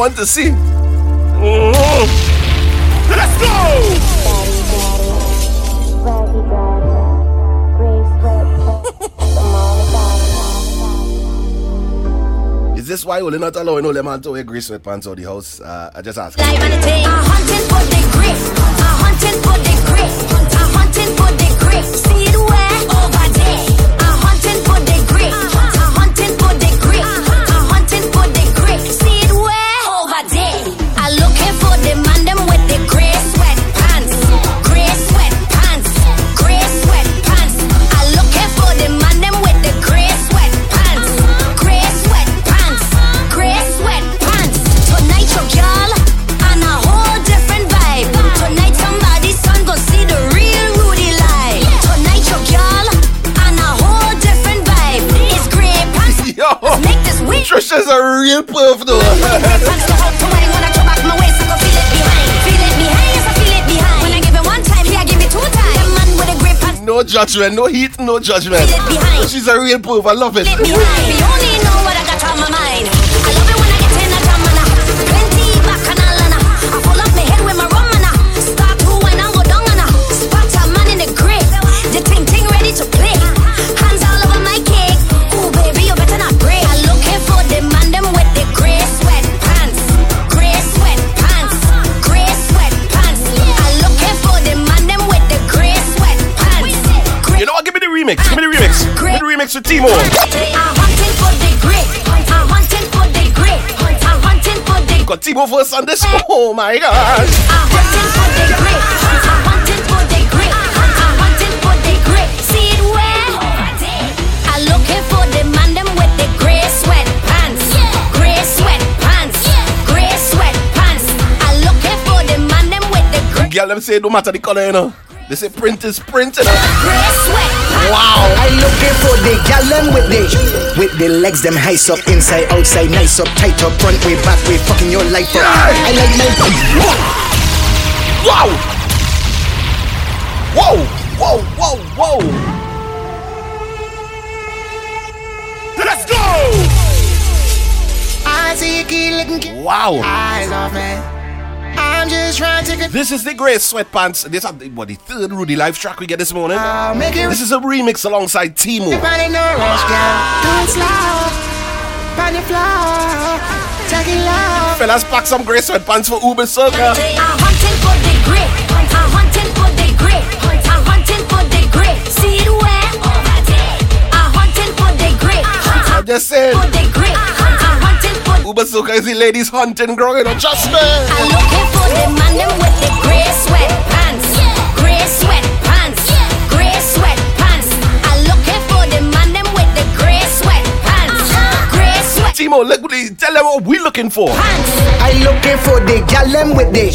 Want to see. Mhm. Let's go. Is this why we're not allowing all them to wear grey sweatpants out the house? Uh, I just ask. See it where? Over there. A hunting for the great. Trisha's a whole different vibe. Tonight somebody's on gon' see the real perf though. No judgment, no heat, no judgment. Feel it behind. She's a real perf. I love it. Got verse on this. Oh my gosh. I'm hunting for the great. I'm hunting for the great. I'm hunting for the great. See it where? I'm looking for the man them with the gray. Gray. Gray. I'm looking for the man them with the gray Girl, them say no matter the color, you know. They say print is print, you know. Wow. I looking for the gal them with the with the legs them high up inside outside nice up tight up front way back way fucking your life up. I like my Wow. Whoa. Whoa. Whoa. Whoa. Let's go. I see you keep looking Wow. eyes off me. I'm just trying to get This is the great sweatpants. This is what the third Rudy live track we get this morning. I'll make it This is a remix alongside Timo. Everybody no rush, girl. Do it slow. On the floor. Take it low. Fellas, pack some great sweatpants for Uber Soca. I'm hunting for the great. I'm hunting for the great. I'm hunting for the great. See it where? I'm hunting for the great. I'm just saying. Uber Soca is the ladies hunting you know, trust me. I'm looking for the man them with the gray sweatpants. Look, tell them what we looking for. I looking for the gal them with the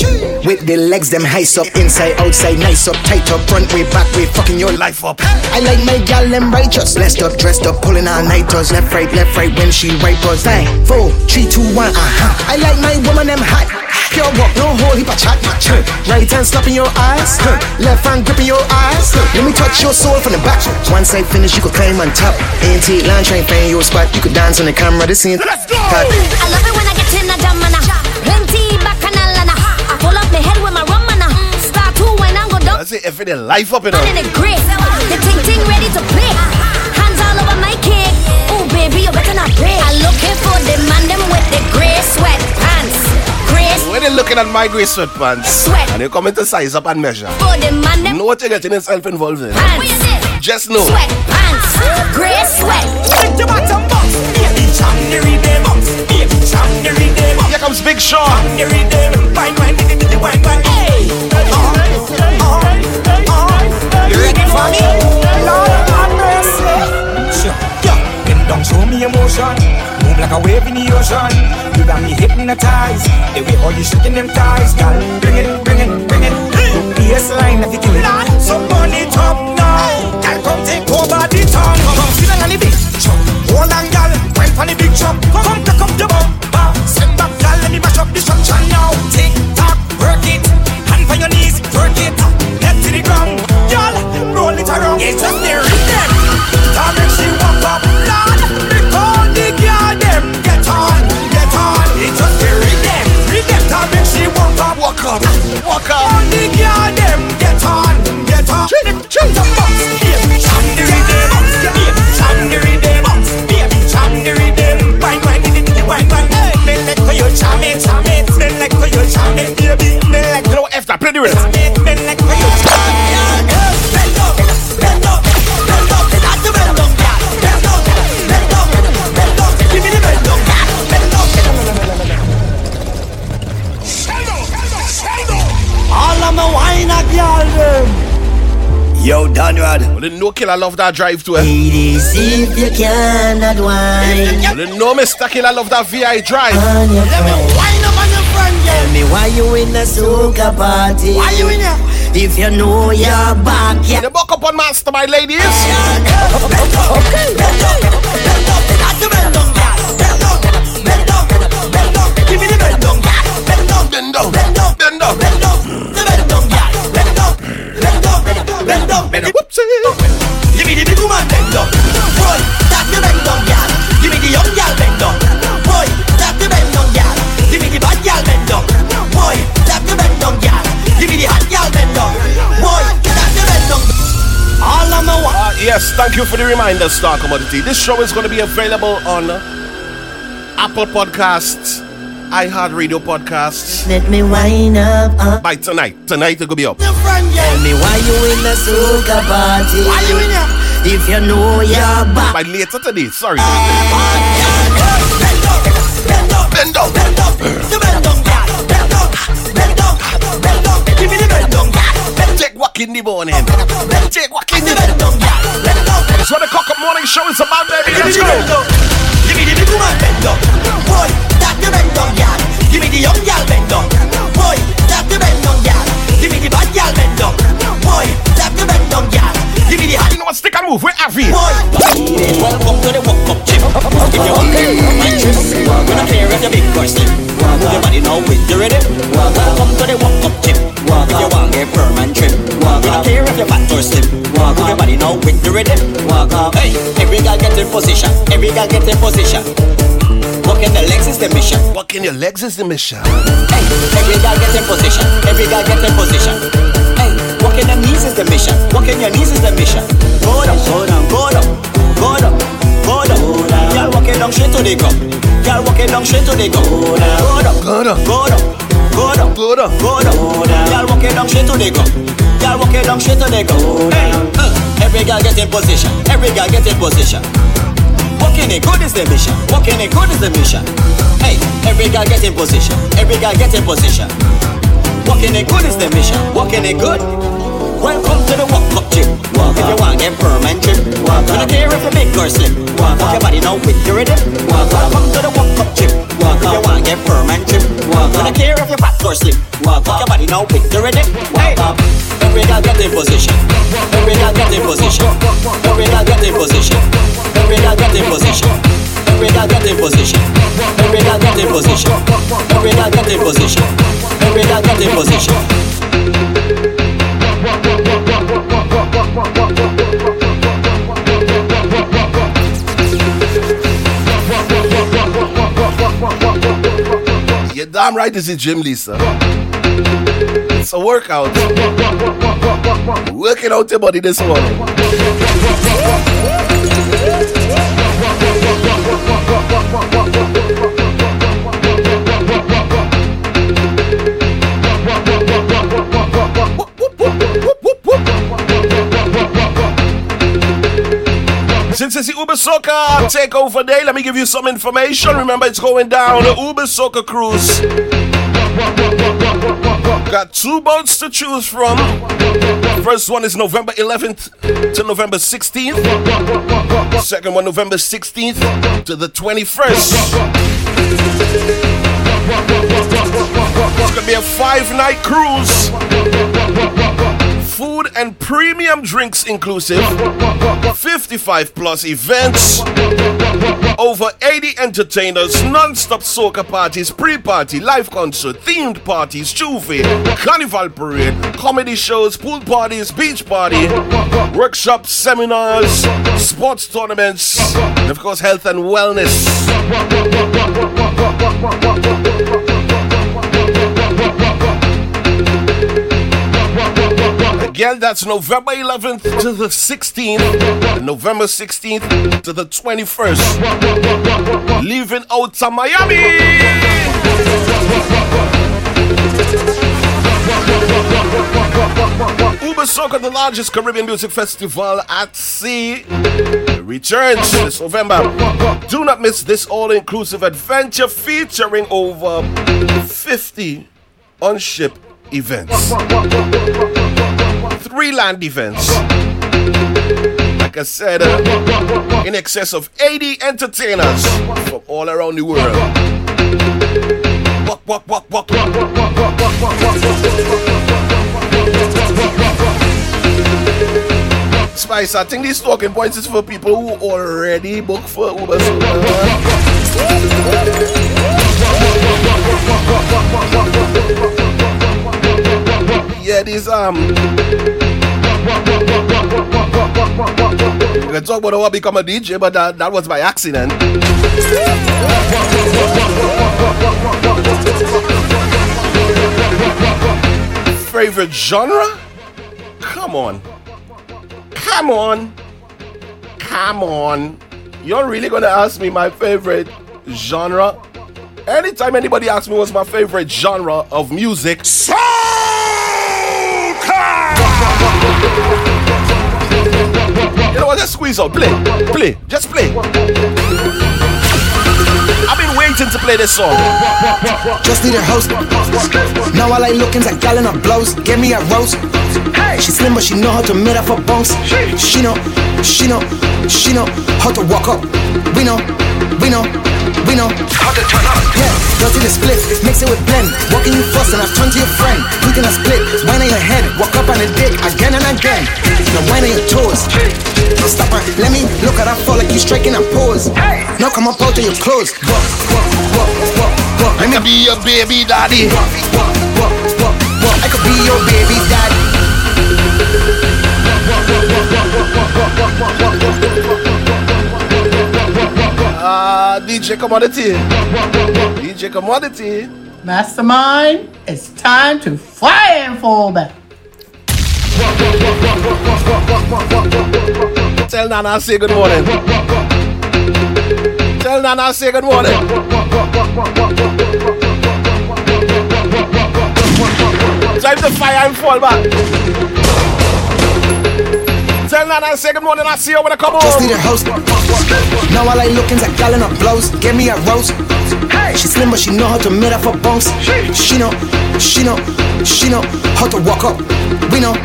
with the legs them high up inside outside nice up tight up front way back way fucking your life up. I like my gal them righteous, blessed up, dressed up, pulling all nighters, left right, left right when she right us. Bang, four, three, two, one, uh huh. I like my woman them hot. Pure walk, no whole heap of chat. Huh. Right hand slapping your eyes, huh. left hand gripping your eyes. Huh. Let me touch your soul from the back. Once I finish, you could climb on top. ANT line train, find your spot. You could dance on the camera. This ain't. Let's go. I love it when I get in a jam and I plenty bacchanal and I I pull up my head with my rum and I start to when I go down I say everything life up, you know. in the grip. The ting ting ready to play. Hands all over my cake. Ooh baby, you better not break. I'm looking for the man them with the gray sweatpants. Gray you're looking at my grey sweatpants Sweat. and you're coming to size up and measure, Body man them know what you're getting yourself involved in. Just know. Sweat pants. Grey sweat. Get your bottom box, baby, jam the rhythm box, baby, jam the rhythm box. Here comes Big Sean. Jam the rhythm, wine, wine, wine, wine, wine, wine. Hey. You ready for me? Lord have mercy. Sure, yeah. Bend down, show me emotion. Move like a wave in the ocean. You got me hypnotized. The way how you shaking them thighs, girl. Bring it, bring it, bring it. Baseline, if you kill it. So burn it up now. Girl, come take over the town. Come, come, sit on the beach. Hold on, girl. Wine on the big chop. Come, come, come, come, the bumper. Ah, send back, girl. Let me mash up the structure now. Tick tock, work it. Hand on your knees, work it. Head to the ground, girl. Roll it around. It's just the walk up. All the girl them get on, get on. Jam the box. Jam the rhythm, baby. Wine, wine, wine. Like how you it, it. Like how you it, like play the. Yo, Donrad. Well, then no killer love that drive to it. Ladies, if you cannot wine Well, then no Mr. Killa love that VI drive. your Let me wind up on your friend, yeah. Tell me why you in the soca party. Why you in here? If you know you're back, yeah. The buck up on ladies. The up, bend up. Give me the bend yeah. Bend up, Bend down, bend up, bend down. Up, bend up. Whoopsie. Give me the big woman bend up. Boy, the bend up, yeah. Give me the young girl bend up. Boy, the bend up, yeah. Give me the bad girl bend up. Boy, the bend up, yeah. Give me the hot girl bend up. Boy, the bend up. All my wa- Uh, yes, thank you for the reminder, Star Commodity. This show is going to be available on Apple Podcasts, iHeartRadio Podcasts Let me wine up. Uh. by tonight. Tonight it will be up. Your friend, yeah. Tell me why you in the soca party. Why you in here? If you know you're back. By later today, sorry. Bend up, bend up, Bend down. bend up. The bend up, yeah. Bend up, bend up, bend up. Give me the bend up, yeah. Bend Take walk in the morning. Take walk in the the bend up, yeah. Bend up. That's what the Cock Up Morning Show is about, baby. Give me Let's the bend go. up. Give me the big woman bend up. Boy, that's the bend up, yeah. Give me the young girl bend up. Boy, that's the bend up, yeah. Give me the bad girl bend up. Boy, that's the bend up, yeah. Give me the hot You know what? Stick and move. Where are we? boy. Welcome to the walk up chip. If you're hungry, my trip. We don't care if you're big or slim. Move your body now with the rhythm. Welcome to the walk up chip. If you want get firm and trim. We don't care if you're fat or slim. Move your body now with the rhythm. Hey, every guy get in position. Every guy get in position. Walking the legs is the mission. Walking your legs is the mission. Hey, every guy get in position. Every guy get in position. Hey, walking the knees is the mission. Walking your knees is the mission. Go down, go down, go down, go down, go down. Girl walking down straight to the ground. Girl walking down straight to the ground. Go down, Go down. go down, go down, Go down. go down. Girl walking down straight to the ground. Girl walking down straight to the ground. Hey, uh, every girl get in position. Every girl get in position. Walking it good is the mission. Walking it good is the mission. Hey, every guy get in position. Every guy get in position. Walking it good is the mission. Walking it good. Welcome to the walk up gym. If you want get firm and trim. We don't care if you're big or slim. Walk your body now with your rhythm. Welcome to the walk up gym. If you want get firm and trim. We don't care if you're fat or slim. Walk your body now with your rhythm. Hey, every guy get in position. Every guy get in position. Every guy get in position. Every guy get in position. Every guy get in position. Every guy get in position. Every guy get in position. Every guy get in position. You're damn right this is Jim Lisa. It's a workout. Working out your body this morning. This it's the Uber Soca Takeover Day. Let me give you some information. Remember, it's going down. The Uber Soca Cruise. Got two boats to choose from. First one is November 11th to November 16th. Second one, November 16th to the 21st. It's gonna be a five night cruise. Food and premium drinks inclusive. 55 plus events. Over 80 entertainers, non-stop soca parties, pre-party, live concert, themed parties, J'ouvert, carnival parade, comedy shows, pool parties, beach party, workshops, seminars, sports tournaments, and of course health and wellness. Again, that's November 11th to the 16th, November 16th to the 21st. Leaving out to Miami. Uber Soca, the largest Caribbean music festival at sea, returns this November. Do not miss this all inclusive adventure featuring over 50 on ship events three land events. Like I said, uh, in excess of 80 entertainers from all around the world. Spice, I think these talking points is for people who already booked for Uber. Yeah, these um. We can talk about how I become a DJ, but that, that was by accident. Favorite genre? Come on. Come on. Come on. You're really gonna ask me my favorite genre? Anytime anybody asks me what's my favorite genre of music, You know what? Just squeeze out. Play. Play. Just play. I've been waiting to play this song. Just need a host. Now all I looking's a gal in her blouse. Give me a roast. She slim but she know how to meet up her bunks. She know, she know, she know how to walk up. We know, we know, we know how to turn up. Yeah, dirty the split, mix it with blend. Walking you first and I've turned to your friend. Quick in a split, wine on your head, walk up on the dick again and again. Now wine on your toes. Now stop her, let me look at that fall like you striking a pose. Now come up out of your clothes. Walk, walk, walk, walk, walk. I can be your baby daddy. Walk, walk, walk, walk, walk. I could be your baby daddy. Ah, DJ Commodity. DJ Commodity. Mastermind, it's time to fire and fall back. Tell Nana I say good morning. Tell Nana I say good morning. Time to fire and fall back. Tell Nana I say good morning. I see you when I come Just need a host. Now all I looking's a gal in her blouse. Give me a roast. She slim but she know how to meet up her bones. She know, she know, she know how to walk up. We know,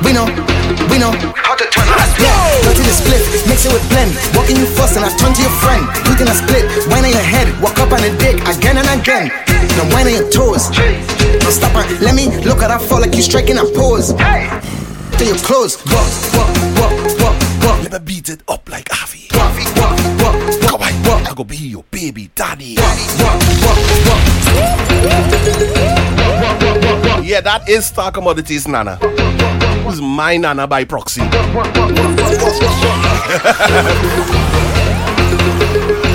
we know, we know how to turn up. Yeah, dirty the split, mix it with blend. Walking you first and I turn to your friend. Quick in a split, wine on your head, walk up on the dick again and again. Now wine on your toes. Now stop her, let me look at that fall like you striking a pose. To your clothes, walk, walk, walk, walk, walk. Let me beat it up like Avi. Walk, walk, walk, walk, Come on, walk. I go be your baby daddy. Yeah, that is Star Commodities Nana. Who's my Nana by proxy?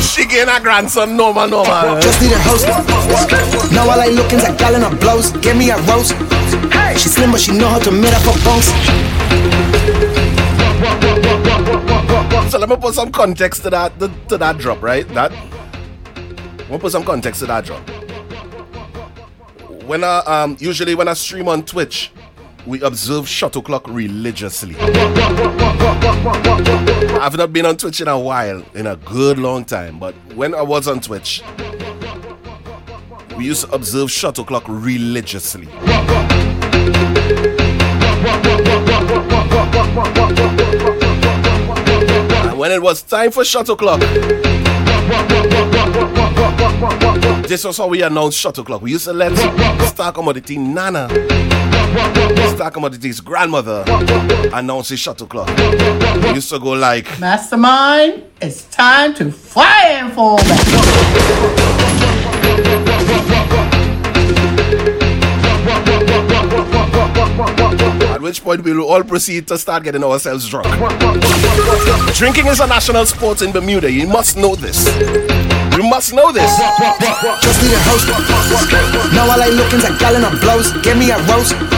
she getting her grandson normal, normal. Just need a host. Now all I looking's a gal in her blouse. Give me a roast. She slim but she know how to meet up her bones. So let me put some context to that to, to that drop, right? That me put some context to that drop. When I um usually when I stream on Twitch, we observe shot o'clock religiously. I've not been on Twitch in a while, in a good long time, but when I was on Twitch, we used to observe shot o'clock religiously. And when it was time for shot o'clock, this was how we announced shot o'clock. We used to let Star Commodity Nana, Star Commodity's grandmother, announce his shot o'clock. We used to go like, Mastermind, it's time to fire and fall At which point we will all proceed to start getting ourselves drunk. Drinking is a national sport in Bermuda. You must know this. You must know this. Just need a host. Now all I looking's a gallon of blows. Give me a roast.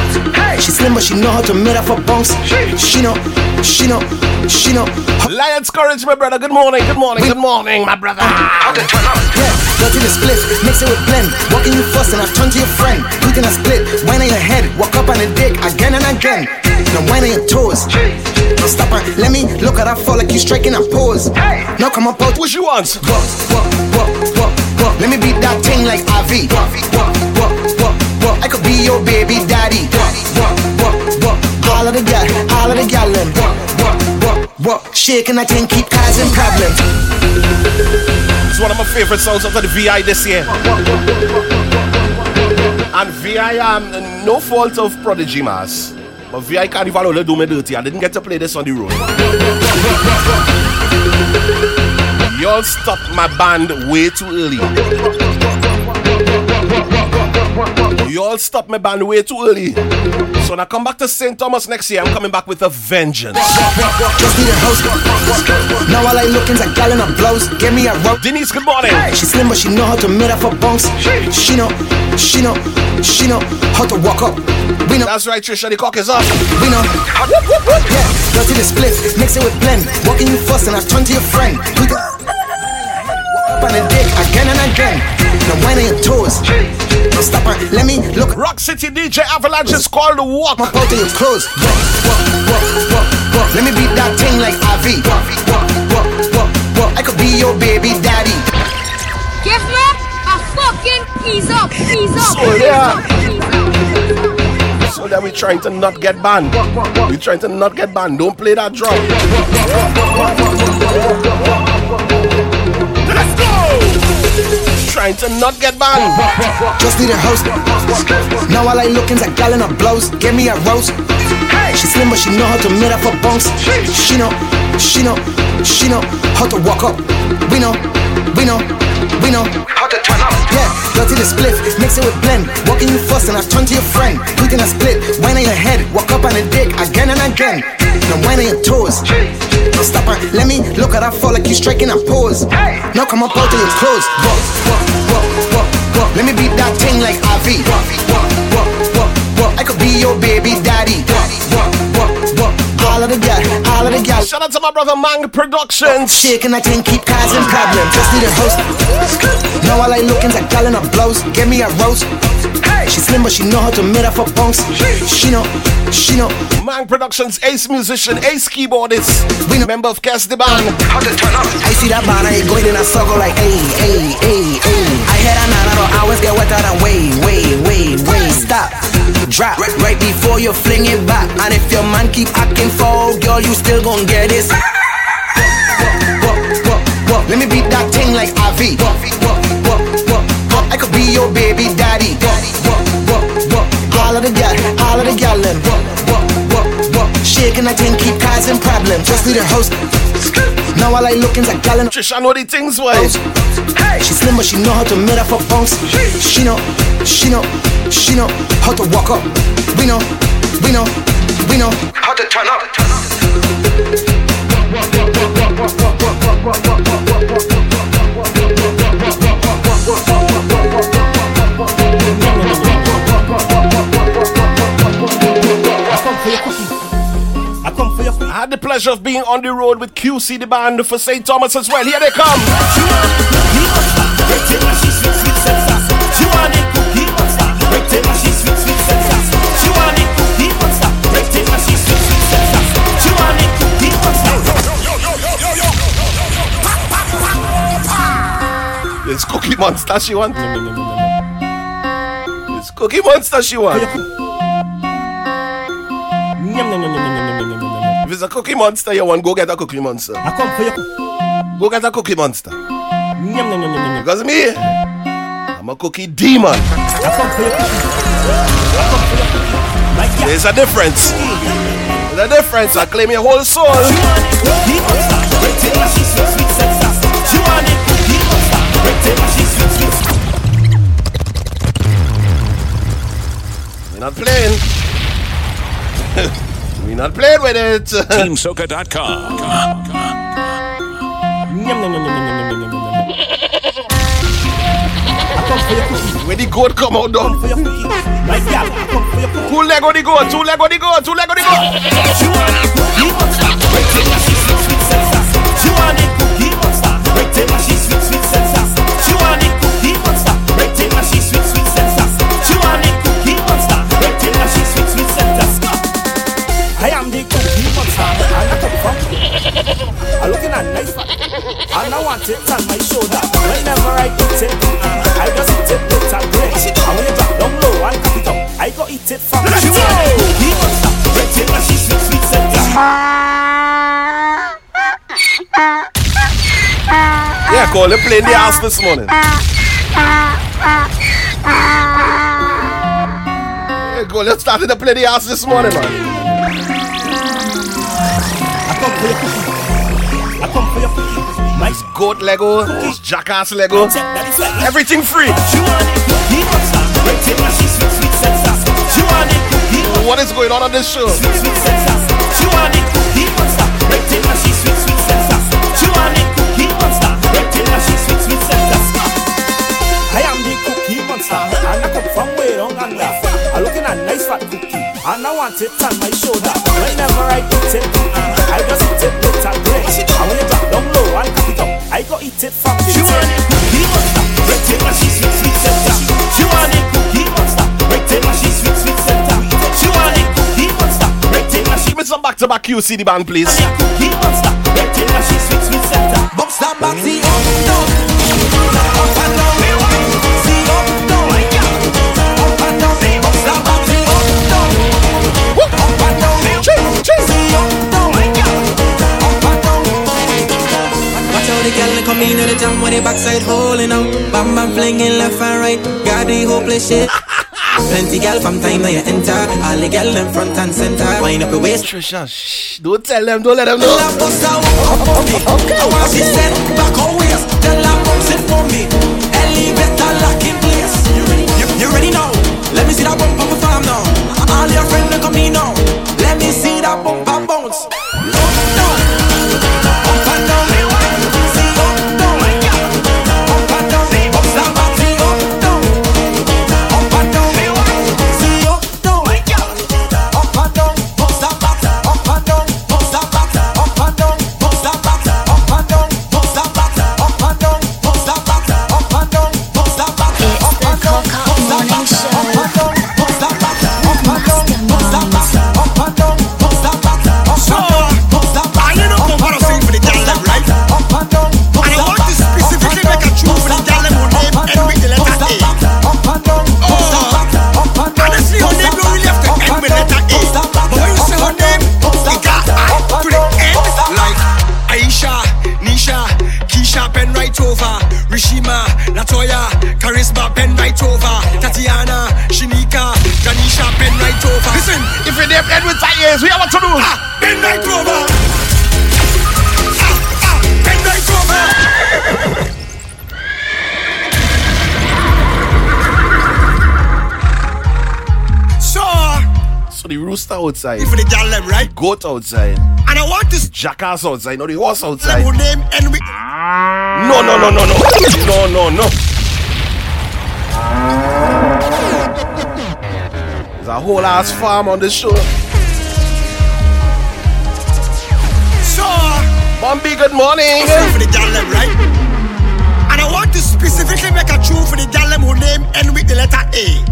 She slim, but she know how to meet up for bones. She know, she know, she know. Lions Courage, my brother. Good morning, good morning, good morning, my brother. Okay, turn up. Yeah, go to the split, mix it with blend. Walking you first and I turn to your friend. Quick in a split, wine on your head, walk up on the dick again and again. Now wine on your toes. Now stop and let me look at that fall like you striking a pose. Now come up out. What you want? Walk, walk, walk, walk, walk. Let me beat that thing like walk, walk, walk, walk. I could be your baby daddy. All of the gal, all of the gal, them. Walk, walk, walk, walk. Shaking that thing, keep causing problems. It's one of my favorite songs after the VI this year. And VI, um, no fault of Prodigy Mass. But VI Carnival only do me dirty. I didn't get to play this on the road. Y'all stopped my band way too early. Y'all stopped my band way too early. So when I come back to St. Thomas next year, I'm coming back with a vengeance. Just need a host. Now all I looking's a gallon of blows. Give me a rope. Denise, good morning. She slim, but she know how to meet up for bones. She know, she know, she know how to walk up. We know. That's right, Trisha. The cock is up. We know. Yeah, go to the split, mix it with blend. Walking you first and I turn to your friend. We go. Walk up on the dick again and again. Now wine on your toes. Now stop and let me look. Rock City DJ Avalanche is called the walk. My out of your clothes. Walk, walk, walk, walk, walk. Let me beat that thing like RV. Walk, walk, walk, walk, walk. I could be your baby daddy. Give me a fucking ease up, ease up. So yeah. So that we trying to not get banned. We trying to not get banned. Don't play that drum. Let's go. Trying to not get banned. Just need a host. Now all I looking's a gallon of blows. Give me a roast. She slim, but she know how to meet up for bones. She know, she know, she know how to walk up. We know, we know, we know how to turn up. Yeah, to the split, mix it with blend. Walking you first and I turn to your friend. Quick in a split, wine on your head, walk up on the dick again and again. Now wine on your toes. Stop and let me look at that fall like you striking a pose. Now come up out of your clothes. Walk, walk, walk, walk, walk. Let me beat that thing like RV. Walk, walk, walk, walk, walk. I could be your baby daddy. Walk, walk, walk, walk. All of the gal, all of the gal. Shout out to my brother Mang Productions. Shaking that thing, keep causing problems. Just need a host. Now all I looking's a gallon of blows. Give me a roast. She slim, but she know how to meet up for bones. She know, she know. Mang Productions, ace musician, ace keyboardist, been a member of Cast the Band. How to turn up. I see that man, I going in a circle like, hey, hey, hey, hey. I hear that man, I don't always get wetter than way, way, way, way. Stop, drop, right before you fling it back. And if your man keep acting foul, girl, you still gon' get this. Walk. Shaking that thing, keep causing problems. Just need a host. Now all I looking's a gallon. Trisha know the things way. She slim, but she know how to meet up for bones. She know, she know, she know how to walk up. We know, we know, we know how to turn up. I had the pleasure of being on the road with QC the band for St. Thomas as well. Here they come. It's Cookie Monster she want. It's Cookie Monster she want. is a cookie monster you want, go get a cookie monster. I come for you. Go get a cookie monster. Nyam, nyam, nyam, nyam. Because me, I'm a cookie demon. I come for you. Like, yeah. There's a difference. There's a difference. I claim your whole soul. She want it. Deep monster. Red table, sweet, sweet, sex, She want it. Monster. Red table, sweet, sweet. You're not playing. We're not playing with it. TeamSoca.com. Where the goat come out down. My. Two leg on the goat, two leg on the goat, two leg on the goat. She want cookie monster, break till she sweet sweet sensa. She want cookie monster, break she sweet sweet sensa. It cookie monster, break she sweet sweet I'm looking at nice and I want it on my shoulder. Whenever I eat it, uh, I just eat it with a grace. And when you drop down low and cook it up, I go eat it from the Cookie monster, great thing, and she's sweet, sweet, sweet. Yeah, call it playing the ass this morning. Yeah, go, let's start to play the ass this morning, man. I come for your. Nice goat Lego, jackass Lego. Everything free. What is going on on this show? I am the cookie monster, and I come from way down under. I'm looking at nice fat cookie, and I want it on my shoulder. Whenever I eat it, I just eat it with grace. And when you drop down low and cook it up, I go eat it from the cookie monster, and she's sweet, sweet center. She want it cookie monster, and she's sweet, sweet center. She want it cookie monster, great thing, and she's Give me some back to back QC the band, please. cookie monster, and she's sweet, sweet center. Box that back, see up, down. Up and down. Come in at the jam with the backside holding out. Bam bam flinging left and right. Got the hopeless shit. Plenty gal from time that you enter. All the gal in front and center. Wind up your waist. Trisha, shh. Don't tell them, don't let them know. Tell bust out on me. I want she said back waist. Tell her bounce it for me. Elevator lock in place. You ready? You, you ready now? Let me see that bump up farm now. All your friends they come in now. Let me see that bump and bounce. Outside, If the them, right? goat outside, And I want this jackass outside, no the horse outside. who name end with No, no, no, no, no. No, no, no. There's a whole ass farm on this show. So, Bumpy, good morning. For the them, right? And I want to specifically make a tune for the them who name end with the letter A.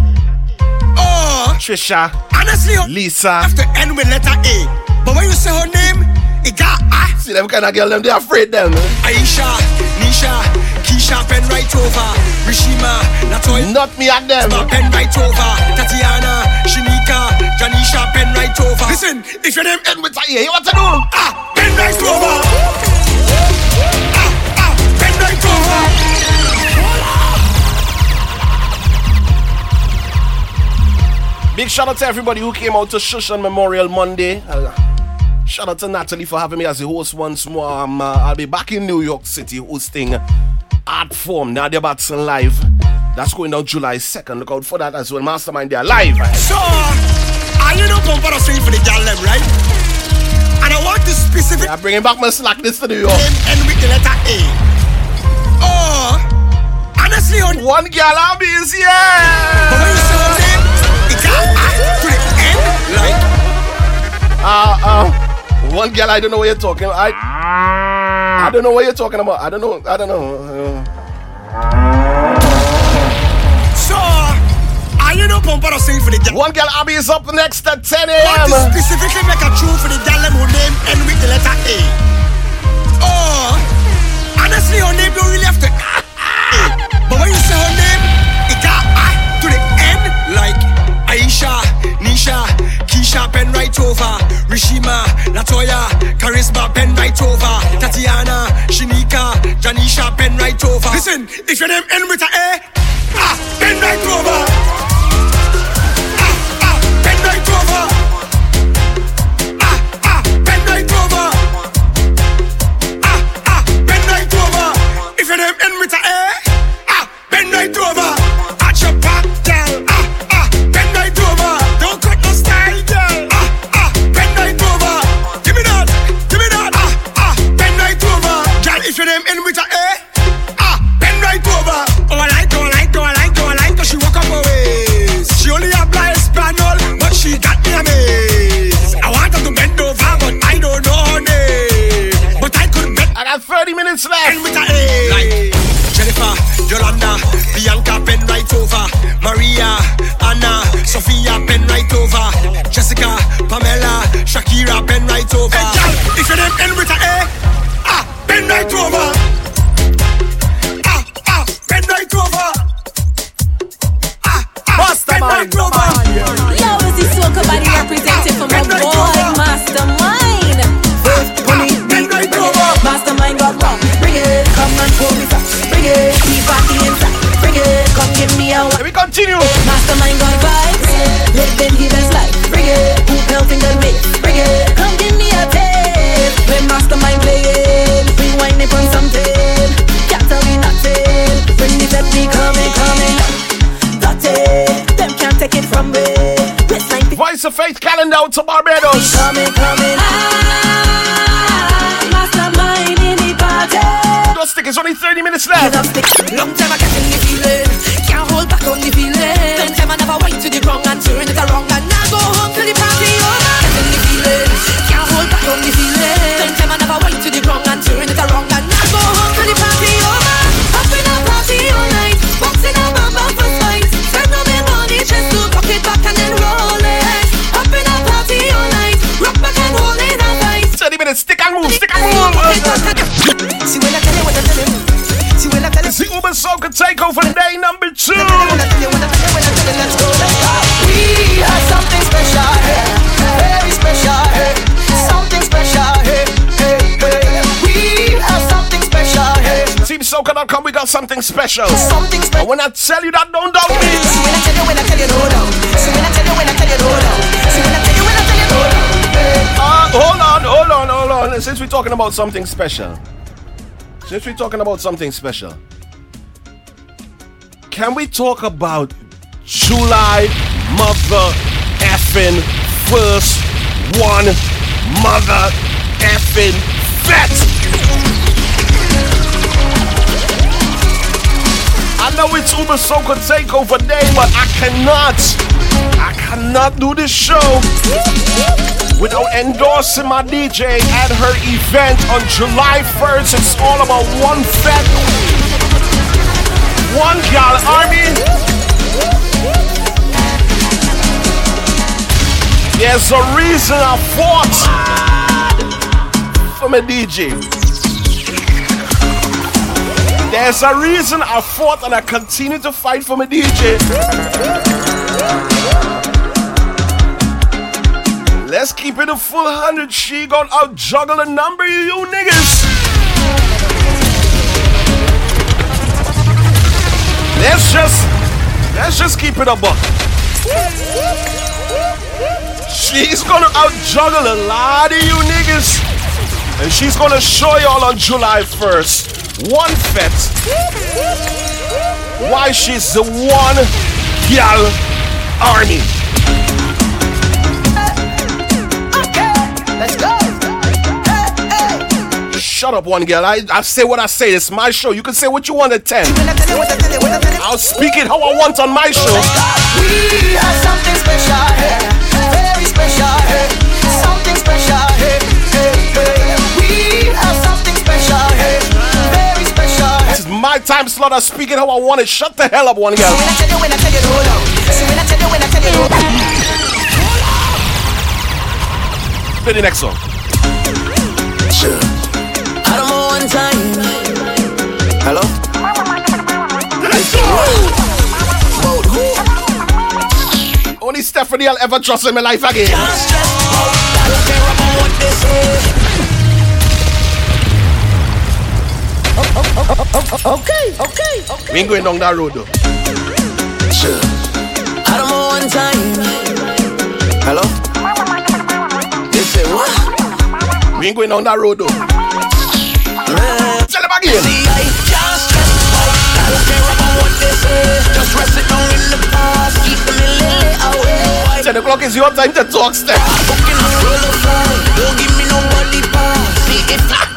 Oh, Trisha, honestly, her Lisa. have to end with letter A. But when you say her name, it got I. See them kind of girl, them they afraid them. Aisha, Nisha, Keisha, pen right over. Rishima, Latoya. Not me at them. Pen right over. Tatiana, Shinika, Janisha pen right over. Listen, if your name end with a A, you want to do? Ah, pen right over. Big shout out to everybody who came out to Shush on Memorial Monday. Uh, shout out to Natalie for having me as the host once more. Um, uh, I'll be back in New York City hosting Art Form Nadia Batson Live. That's going down July 2nd. Look out for that as well. Mastermind, they're live. So, are you not come for a swing for the gal right? And I want to specific. I'm bringing back my slackness to New York. And with the letter A. Oh, honestly, on one be is Uh, uh, one girl I don't know what you're talking. I, I don't know what you're talking about. I don't know. I don't know. Uh, So, are you not pump or sing for the gal? One girl Abby is up next at 10 Want to a.m. specifically make a tune for the them who name end with the letter A. Oh, honestly, her name don't really have to. But when you say her name, Aisha, Nisha, Keisha, pen right over. Rishima, Latoya, Charisma, pen right over. Tatiana, Shinika, Janisha, pen right over. Listen, if your name end with a A, ah, pen right over. When I tell you that, don't doubt me. See when I tell you, when I tell you, no doubt. See when I tell you, when I tell you, no doubt. See when I tell you, when I tell you, no doubt. Uh, hold on, hold on, hold on. Since we're talking about something special, since we're talking about something special, can we talk about July mother effing first one mother effing vet? Know it's Uber Soca Takeover Day, but I cannot, I cannot do this show without endorsing my DJ at her event on July 1st. It's all about one fat, one gal army. There's a reason I fought for my DJ. There's a reason I fought and I continue to fight for my DJ. Let's keep it a full hundred. She gon' out juggle a number you niggas. Let's just let's just keep it a buck. She's gonna out juggle a lot of you niggas. And she's gonna show y'all on July 1st, one fet, why she's the one gal army. Shut up, one girl. I, I say what I say. It's my show. You can say what you want at 10. I'll speak it how I want on my show. We have something special here, very special here, something special my time slot. I speak it how I want it. Shut the hell up, one girl. When I tell you, when I tell you, hold on. See, when I tell you, when I tell you, hold on. Play the next song. Sure. I don't know one time. Hello? Only Stephanie I'll ever trust in my life again. Okay, okay, okay. We ain't going down that road though. Sure. I don't know one time. Hello? You say what? We ain't going down that road though. Man. Tell them again. See, I stress. I don't care about what they say. Just rest it down in the past. Keep them a little away. 10 o'clock is your time to talk, Steph. Fucking a roll of. Don't give me nobody pass. See, if my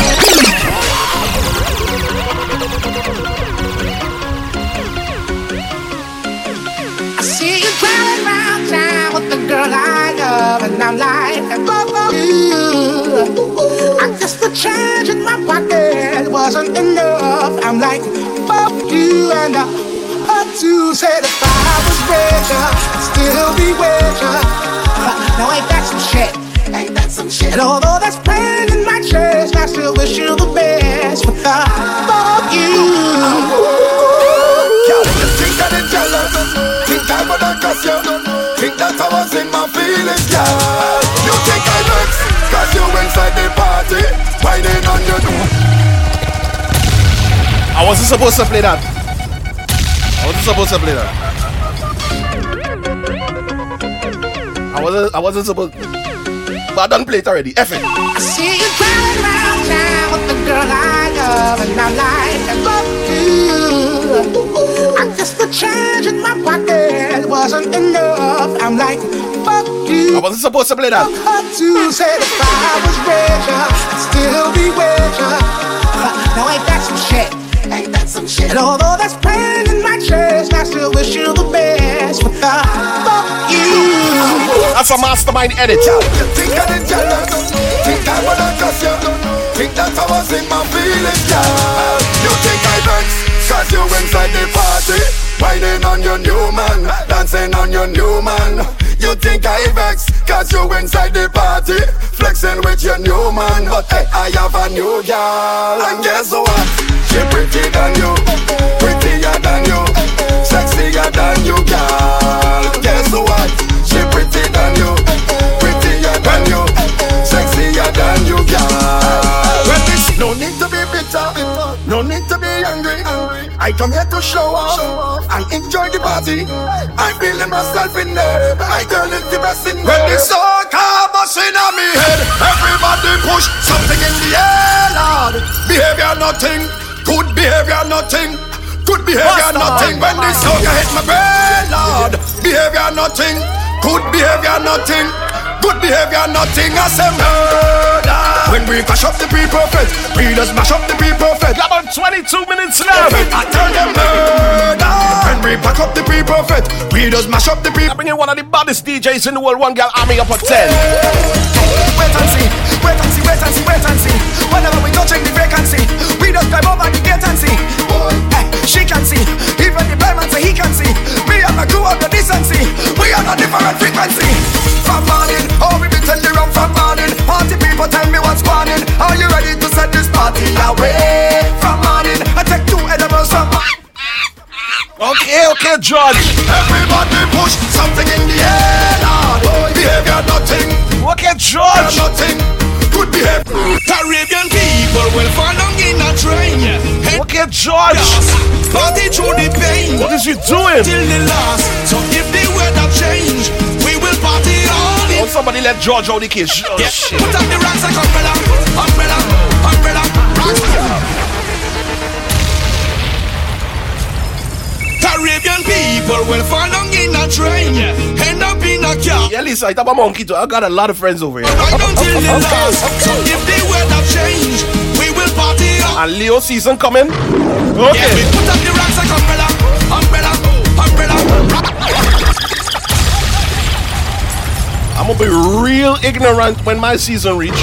girl I love, and I'm like, fuck you. I guess the change in my pocket wasn't enough. I'm like, fuck you, and I had to say if I was richer, I'd still be richer. Now ain't that some shit? Ain't that some shit? And although there's pain in my chest, I still wish you the best. But the fuck you. Girl, you think I did jealous? Think I would have cuss you? Think that I was in my feelings, girl? You think I vex? Cause you inside the party Whining on your new I wasn't supposed to play that. I wasn't supposed to play that. I wasn't I wasn't supposed But I done played it already. F it. I see you driving around town with the girl I love, and I'm like, fuck you. I guess the change in my pocket wasn't enough. I'm like, fuck you. Ah, I wasn't supposed to play that. To say if I was richer, I'd still be richer. Now ain't that some shit? Ain't that some shit? And although there's pain in my chest, I still wish you the best. But the fuck you. That's a mastermind edit. Think I did? Think I would have cuss you? Think that I was in my feelings, girl? You think I vex? Cause you inside the party Whining on your new man Dancing on your new man You think I vex? Cause you inside the party Flexing with your new man But hey, I have a new girl And guess what? She pretty than you Prettier than you Sexier than you, girl Guess what? She pretty than you Prettier than you Sexier than you, girl. Well, this no need to be bitter. No need to be angry. I come here to show off And enjoy the party. I'm feeling myself in there. I girl is the best in there. When the sun come busting on me head Everybody push something in the air, Lord Behavior nothing. Good behavior nothing. Good behavior nothing. When the sun hit my brain, Lord Behavior nothing. Good behavior nothing Good behavior, nothing I say murder. When we crush up the people fit, we just mash up the people fit. About 22 minutes left. I tell them murder. When we pack up the people fit, we just mash up the people. I bring in one of the baddest DJs in the world, one girl army up at 10. Wait and see, wait and see, wait and see, wait and see. Whenever we go check the vacancy, we just drive over the gate and see. Eh, she can see, even the blind man say he can see. Me and my crew of the decency, we are a different frequency. From morning, oh we be tell the rum from morning. Party people tell me what's morning. Are you ready to set this party away? From morning, I take two edibles from. Okay, okay, George. Everybody push something in the air, Lord. Behavior nothing. Okay, George. Nothing. Good behavior. Caribbean people will fall down in a train. Okay, George. Party through the pain. What is you doing? Till the last. So if the weather change, we will party all in. Oh, somebody let George out the case. Oh, Yeah. shit. Put up the rocks like umbrella, umbrella, umbrella, rocks. Caribbean people will fall down in a train, end up in a car. Yeah, listen, Lisa, I a monkey too. I got a lot of friends over here. Right until the last. So if the weather change, we will party all. And Leo season coming. Yeah, Okay. we put up the rocks like umbrella, umbrella, umbrella. I'm gonna be real ignorant when my season reach.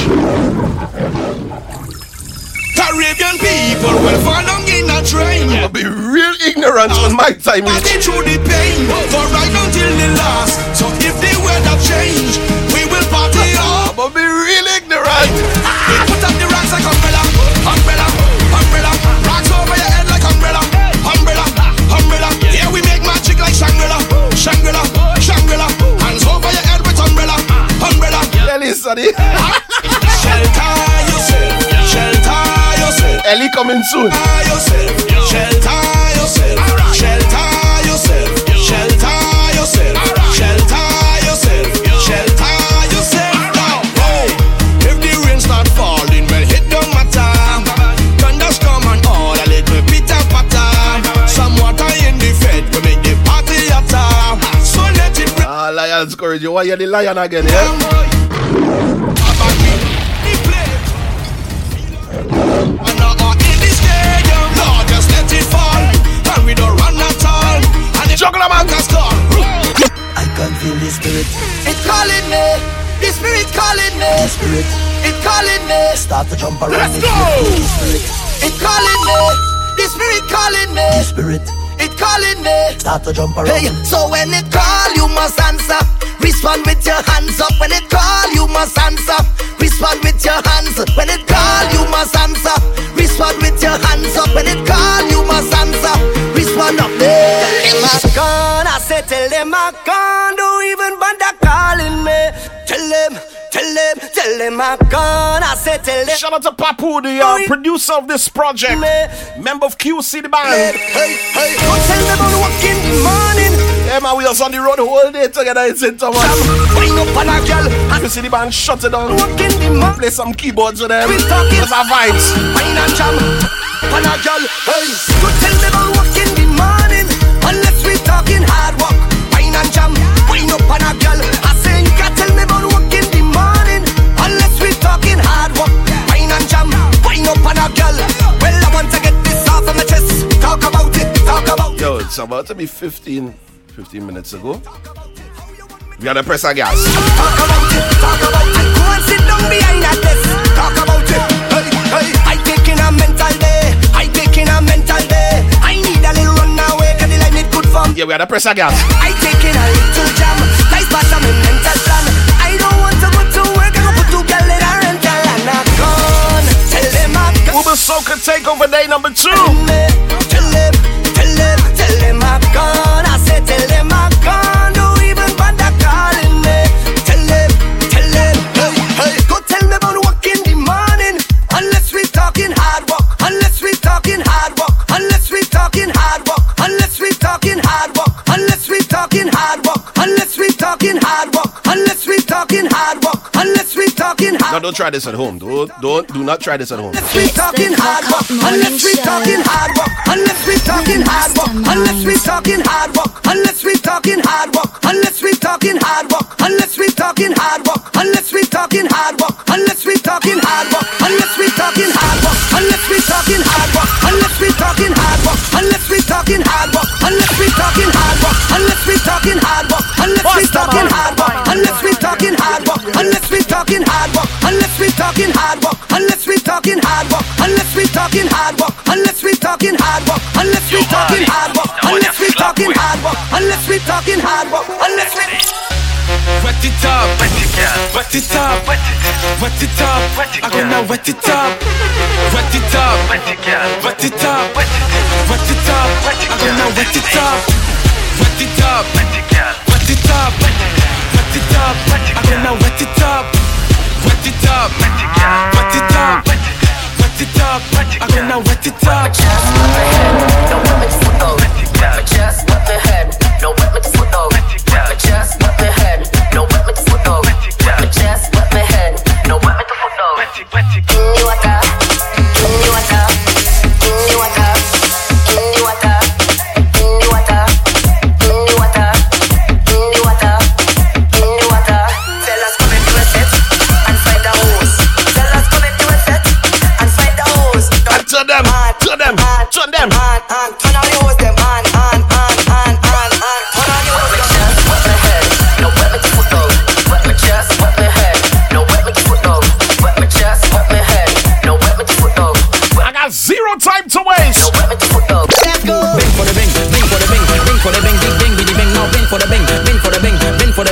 Caribbean people will fall down in a train. I'll be real ignorant when my time reach. Party through the pain, for right until the last. So if the weather change, we will party. I'm gonna be real ignorant. Ah! We put up the rocks like umbrella, umbrella, umbrella. Rocks over your head like umbrella, umbrella, umbrella. Yeah, we make magic like Shangri-La, Shangri-La, Shangri-La. Hands over your head with umbrella, umbrella. Yeah, Lisa, the- Shelter yourself, shelter yourself. Ellie coming soon. Shelter yourself, shelter yourself, shelter yourself, shelter yourself, shelter yourself. Now, hey, if the rain start falling, well, hit the matter. Thunderstorm and all a little pitter patter. Some water in the fed to make the party hotter. So let it rain. Lions courage. You want you the lion again, yeah? Can feel the spirit. It's calling me. The spirit calling me. The spirit. It's calling me. Start to jump around. Let's go. The spirit. It's calling me. The spirit calling me. The spirit. It's calling me. Start to jump around. Hey, so when it call, you must answer. Respond with your hands up. When it call, you must answer. Respond with your hands. When it call, you must answer. Respond with your hands up. When it call, you must answer. Respond up. Tell them I gone. I said, tell them I gone. Don't even bother calling me. Tell them. Tell them, tell them I gone. I said, tell them. Shout out to Papu, the uh, producer of this project, member of QC the band. Hey, hey, go tell them on walk in the morning. Yeah, man, we was on the road whole day together in St. Thomas. Wind up on a girl. You see the band shut it down. Walk the morning. Play some keyboards with them. We talking. That's our vibes. Wine and jam, pan a girl. Hey, go tell them I'll walk in the morning. Unless we talking hard work. Wine and jam, wine up on a girl. Up on a girl. Well, I want to get this off of my chest. Talk about it, talk about it. Yo, it's about to be 15, 15 minutes ago. We got to press our gas. Talk about it, talk about it. Go and sit down behind that desk. Talk about it. Hey, hey. I taking a mental day. I taking a mental day. I need a little run away, cause the line it good for me. Yeah, we got to press our gas. I taking a little jam. Nice part of Uber Soca Takeover Day number two. Tell them, tell them, tell them I'm gone. I said tell them I'm gone. Don't even bother calling me. Tell them, tell them, hey, hey. Go tell me about work in the morning. Unless we talking hard work. Unless we talking hard work. Unless we talking hard work. Unless we talking hard work. Unless we talking hard work. Unless we talking hard work, unless we talking hard work, unless we talking hard. No, don't try this at home. Don't, don't, do not try this at home. Unless we talking hard work, unless we talking hard work, unless we talking hard work, unless we talking hard work, unless we talking hard work, unless we talking hard work, unless we talking hard work, unless we talking hard work, unless we talking hard work, unless we talking hard work, unless we talking hard work, unless we talking hard work, unless we talking hard work, unless we talking hard work, unless we talking hard work, unless Unless we talking hard work, unless we talking hard work, unless we talking hard work, unless we talking hard work, unless we talking hard work, unless we talking hard work, unless we talking hard work, unless we talking hard work, unless we talking hard work, unless we talking hard work, unless we Wet it up, wet it up, wet it up, wet it up, I'm gonna wet it up, wet it up, wet it up, wet it up, wet it up, I'm gonna wet it up, wet it up, wet it up it up, wet it up. I gonna wet it up, wet it up, wet it up, wet it up, wet it up. I gonna wet it up. Don't wet my foot though. Wet my chest, wet my head. No wet my foot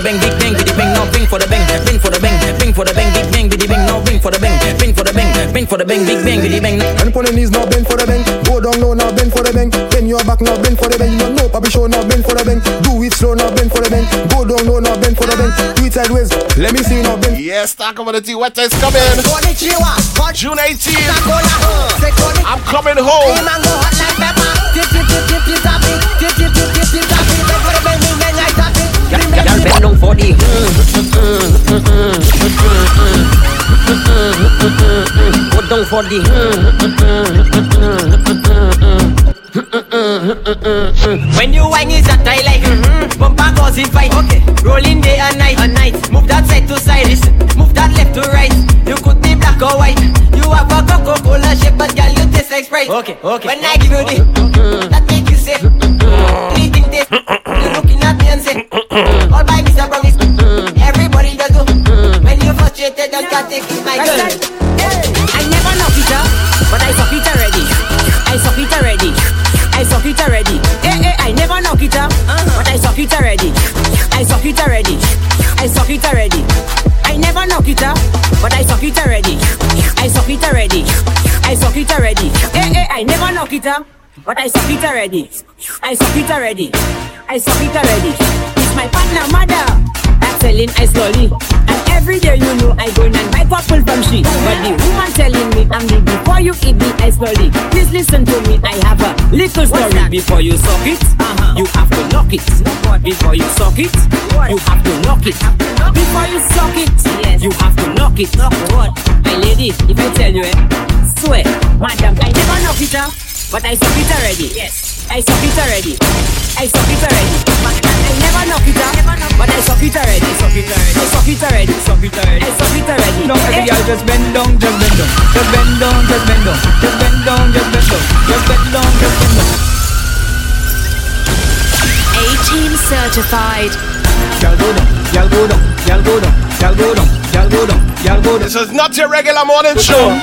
bing for the bing, big bing, biddy bing, now bing for the bing, bing for the bing, bing for the bing, big bing, biddy bing, now bing for the bing, bing for the bing, bing for the bing, big bing, biddy bing. And on the knees now bend for the bang. Go down low now bend for the bang. Bend your back now bend for the bang. You know Papi show now bend for the bang. Do it slow now bend for the bang. Go down low now bend for the bang. Do it sideways. Let me see now bend. Yes, talk about the T. What is coming? June 18th. I'm coming home. Y'all bend down for the. Go down for the. When you whine is that I like mm-hmm. Bumper goes in fight. Okay. Rolling day and night. And night. Move that side to side. Listen. Move that left to right. You could be black or white. You have a Coca-Cola shape But girl you taste like Sprite. Okay okay. When I give you the That make you say All by Mr. Brownies Everybody does go When you frustrated Don't can't take it my girl I never knock it up, but I suck it already. I suck it already. I suck it already. Eh eh, I never knock it up, but I suck it already. I suck it already. I suck it already. I never knock it up, but I suck it already. I suck it already. I suck it already. Eh eh, I never knock it up, but I suck it already. I suck it already. I suck it already. It's my partner, mother. I'm selling ice lolly. And every day you know I go and buy purple from she. But the woman telling me I'm the before you eat the ice lolly. Please listen to me, I have a little story. Before you suck it, uh-huh. you have to knock it. Before you suck it, you have to knock it. Before you suck it, you have to knock it. What? My lady, if I tell you it, swear, madam, I never knock it up, but I suck it already. Yes, I suck it already. I suck it already. I never knock it up, but I suck it already. I suck it already. I suck it already. Suck it already. I suck it already. No, every Eh. girl just bend down, just bend down, just bend down, just bend down, just bend down, just bend down, just bend down, just bend down. 18 certified. Y'all go down, y'all go down, y'all go down, y'all go down, y'all go down, y'all go down. This is not your regular morning show.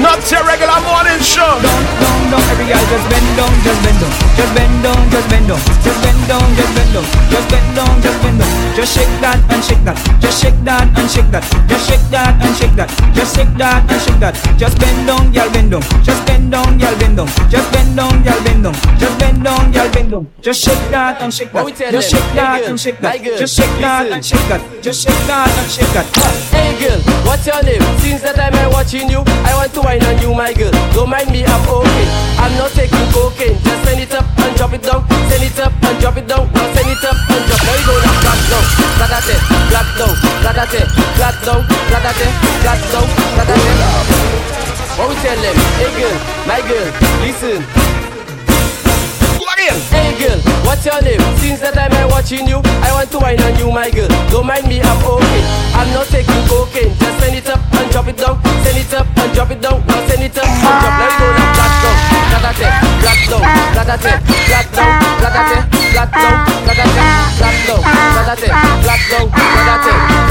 Not your regular morning show. Down, down, down. Every girl just bend down, just bend down, just bend down, just bend down, just bend down, just bend down, just bend down, just bend down. Just shake that and shake that, just shake that and shake that, just shake that and shake that, just shake that and shake that. Just bend down, y'all bend down, just bend down, y'all bend down, just bend down, y'all bend down, just bend down, y'all bend down. Just shake that and shake that, What we tell just shake that and shake that, just shake that and shake that, just shake that and shake that. Hey girl, what's your name? Since the time I'm watching you, I want to wine on you, my girl. Don't mind me, I'm okay. I'm not taking cocaine. Just send it up and drop it down. Send it up and drop it down. Now send it up and drop. Now you go now, flat down, flatate, flat down, flatate, flat down, flatate, flat down, flatate. What we tell them? Hey girl, my girl, listen. Hey girl, what's your name? Since the time I'm watching you, I want to wine on you, my girl. Don't mind me, I'm okay. I'm not taking cocaine. Just send it up and drop it down. Send it up and drop it down. Now send it up and drop. Let it go now, flat down, flatate, flat down, flatate, flat down, flatate, flat down, flatate, flat down, flatate,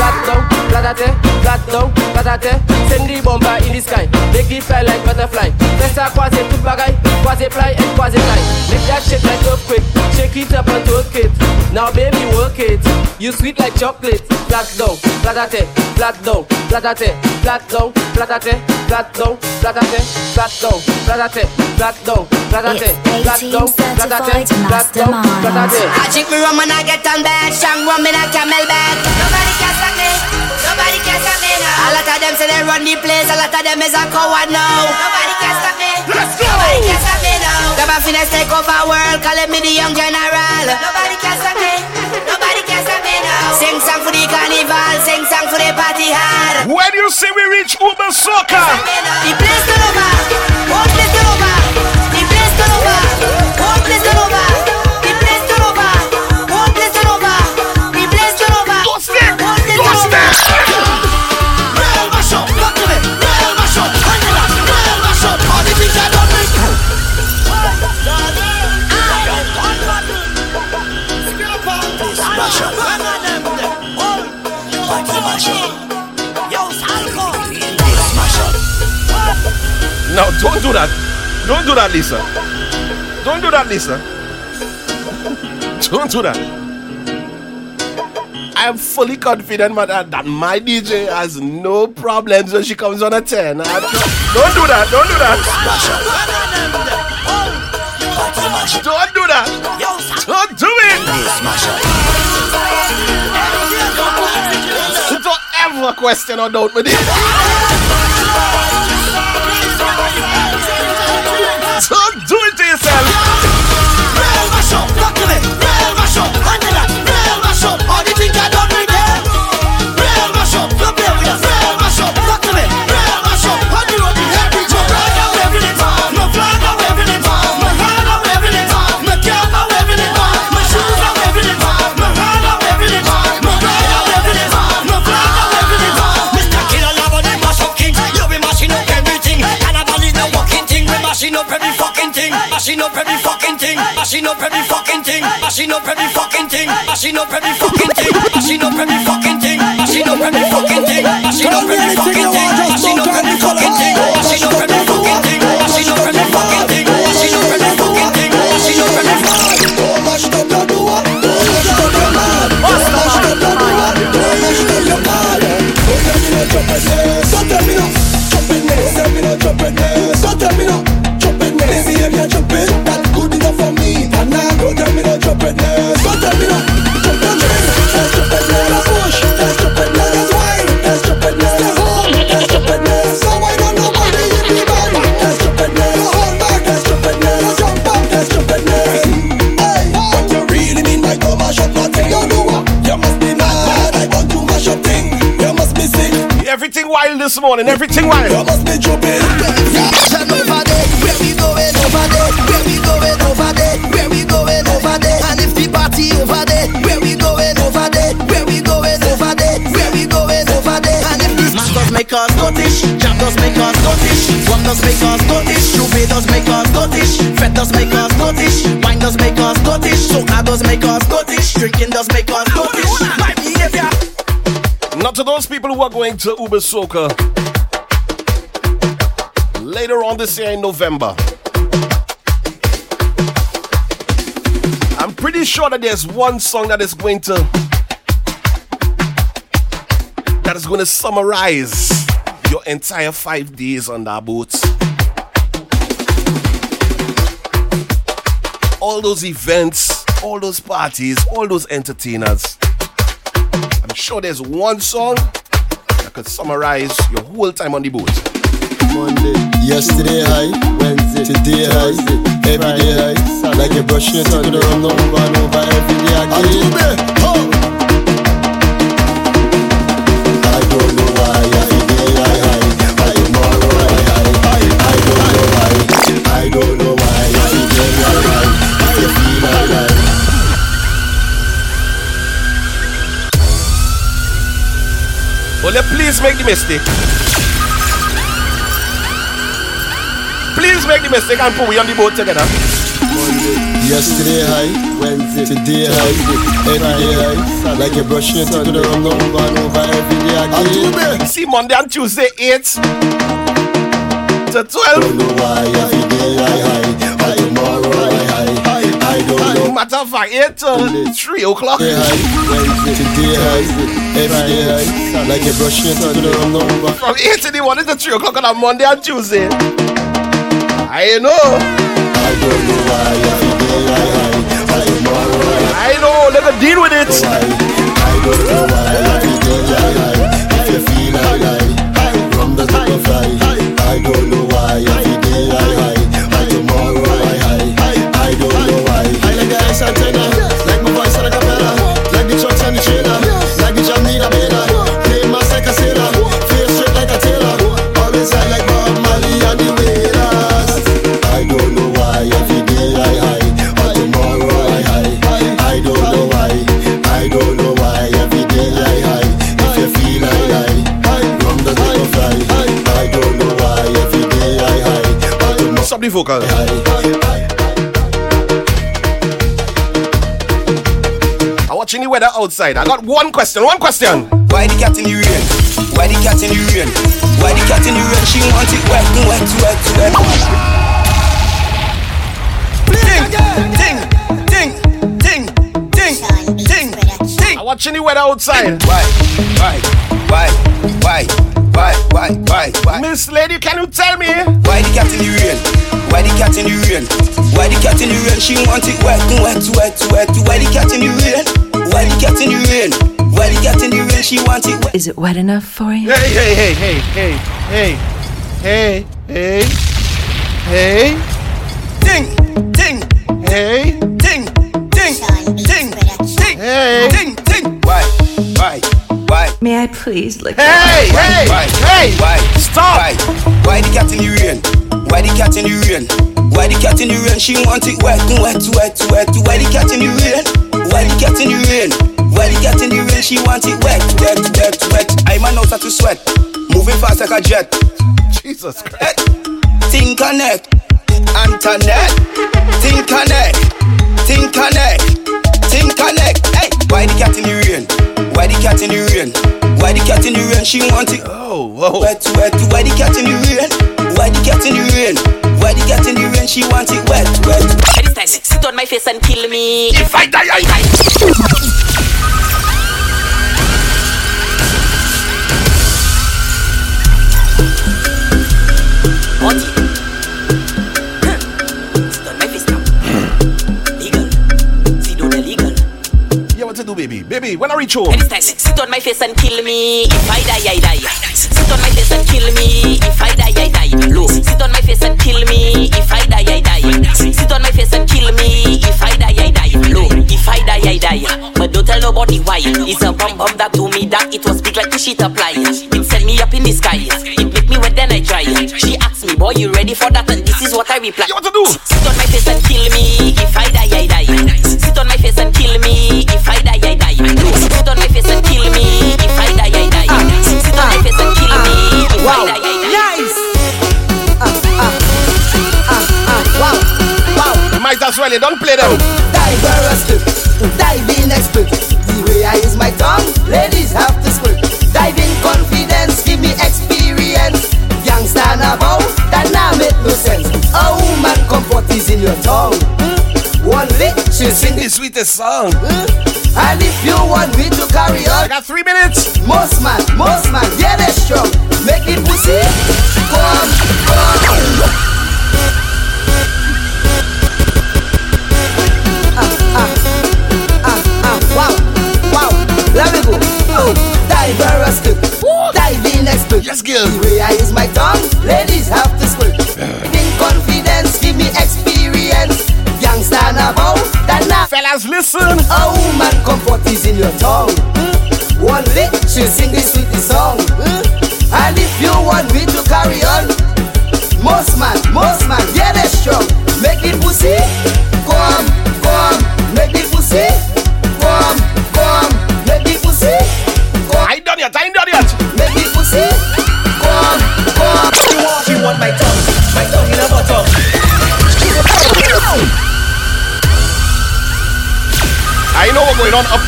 flat down, flatate, flat down, flatate, platate, send the bumper in the sky. Make it fly like butterfly. Festa quasi tout bagay, quasi fly and quasi fly. Make that shit like earthquake, shake it up and twerk it. Now baby work it, you sweet like chocolate. Flat down, platate, flat down, platate, flat down, platate, flat down, platate, flat down, platate, flat down, platate, flat down, platate, flat down, platate. I drink me rum and I get on bed. Strong rum in a camel bed. Nobody can stop me. Nobody can stop me now. A lot of them say they run the place. A lot of them is a coward now. Nobody can stop me. Let's go. Nobody can stop me now. Them a finna take over world. Calling me the young general. Nobody can stop me. Nobody can stop me now. Sing song for the carnival. Sing song for the party hard. When you see we reach Uber Soca, The place turn over. Whole place turn over. The place turn over. Whole place turn over. No, don't do that. Don't do that, Lisa. Don't do that, Lisa. Don't do that. I am fully confident man, that, that my DJ has no problems when she comes on a 10. I- don't do that. Don't do that. Don't do that. Don't do it. Don't ever question or doubt with me. Fucking thing, mashing up every fucking thing, mashing up every fucking thing, mashing up every fucking thing, mashing up every fucking thing, mashing up every fucking thing, mashing up every fucking thing, mashing up every fucking thing, mashing up every fucking thing, mashing up every fucking thing, mashing up every fucking thing, mashing up every fucking thing. Everything wild this morning. Everything wild. You must be jumping. over there, where we going over there, where we going over there, where we going over there, and if the party over there, where we going over there, where we going over there, where we going over there, and if this man does make us Scottish, Jam does make us Scottish, Rum does make us Scottish, Shubay does make us Scottish, Fed does make us Scottish, Wine does make us Scottish, Soca does make us Scottish, Drinking does make us Scottish, My behavior. Not to those people who are going to Uber Soca later on this year in November. I'm pretty sure that there's one song that is going to that is going to summarize your entire five days on that boat. All those events, all those parties, all those entertainers. I'm sure there's one song that could summarize your whole time on the boat. Monday, yesterday high, Wednesday, today high, every day high. Like you brush your teeth, you run over and over every day again. Will you please make the mistake? Please make the mistake and put we on the boat together. Yesterday high, Wednesday, today high, every day high. Like you're brushing your teeth with a rum over and over every day again. See Monday and Tuesday 8 to 12. Don't know why every day I high, don't know. Matter of fact, 8 to 3 o'clock. Today high, Wednesday, today high, every day. Like you're brushing your teeth with a rum over. From 8 in the morning to 3 o'clock on a Monday and Tuesday. I know. I don't know why every day I high, high tomorrow I know. Let me deal with it. I don't know why every day I high. If you feel I from the top of. I don't know why every day I vocal. I'm watching the weather outside. I got one question. One question. Why the cat in the rain? Why the cat in the rain? Why the cat in the rain? She wants it wet, wet, wet, wet. Ding, ding, ding, ding, ding, ding. ding. I'm watching the weather outside. Why? Why? Why? Why? Why, why, why, why? Miss Lady, can you tell me? Why the cat in the rain? Why the cat in the rain? Why the cat in the rain? She want it wet, wet, wet, wet. Why the cat in the rain? Why the cat in the rain? Why the cat in the rain? She want it wet. Is it wet enough for you? Hey, hey, hey, hey, hey, hey, hey, hey, hey, Ting, ting, hey, ting, ting, ting, ting, hey. ting, ting. Why? Why? Why? May I please lick Hey, Why? hey, hey, Why? stop. Why? Why the cat in the rain? Why the cat in the rain? Why the cat in the rain? She want it wet, wet, wet, wet. Why the cat in the rain? Why the cat in the rain? Why the cat in the rain? She want it wet, wet, wet, wet. I'm a nose to sweat, moving fast like a jet. Jesus Christ. Eh. Think connect, Antoinette. Think connect, think connect, think connect. Hey, eh. why the cat in the rain? Why the cat in the rain? Why the cat in the rain? She want it Oh, whoa. wet, wet. Why the cat in the rain? Why the cat in the rain? Why the cat in the rain? She want it wet, wet. This time, sit on my face and kill me. If I die, I die. Hot. What to do, baby? Baby, when I reach home. This time, sit on my face and kill me. If I die, I die. Sit on my face and kill me. If I die, I die. Low. Sit on my face and kill me. If I die, I die. Sit on my face and kill me. If I die, I die. Low. If I die, I die. But don't tell nobody why. It's a bomb bomb that told me that it was big like the shit apply. It sent me up in the sky. It make me wet then I dry. She asked me, boy, you ready for that? And this is what I reply. You what to do? Sit on my face and kill me. If I die, I die. Sit on my face and kill me. If I die, I die. Sit on my face and kill me. If I die, I die. Sit on my face and kill me. If I die, I die. Nice. Ah, ah, ah, ah, wow, wow. You might as well, you don't play them. Diverse The way I use my tongue, ladies have to split. Diving confidence, give me experience. Youngster now, that now make no sense. A woman comfort is in your tongue. Hmm? One lick, she'll sing Sing the sweetest song. Hmm? And if you want me to carry on, I got three minutes. most man, most man, yeah, they strong. Make it pussy, come, come. Let me go. Oh, diverse tip, diving expert. Yes, girl. The way I use my tongue, ladies have to split. In confidence, give me experience. Youngster now, that now. Fellas, listen. A woman comfort is in your tongue. One lick, she'll sing this sweetest song. And if you want me to carry on, most man, most man, yeah, they strong. Make it pussy, come, come, make it pussy,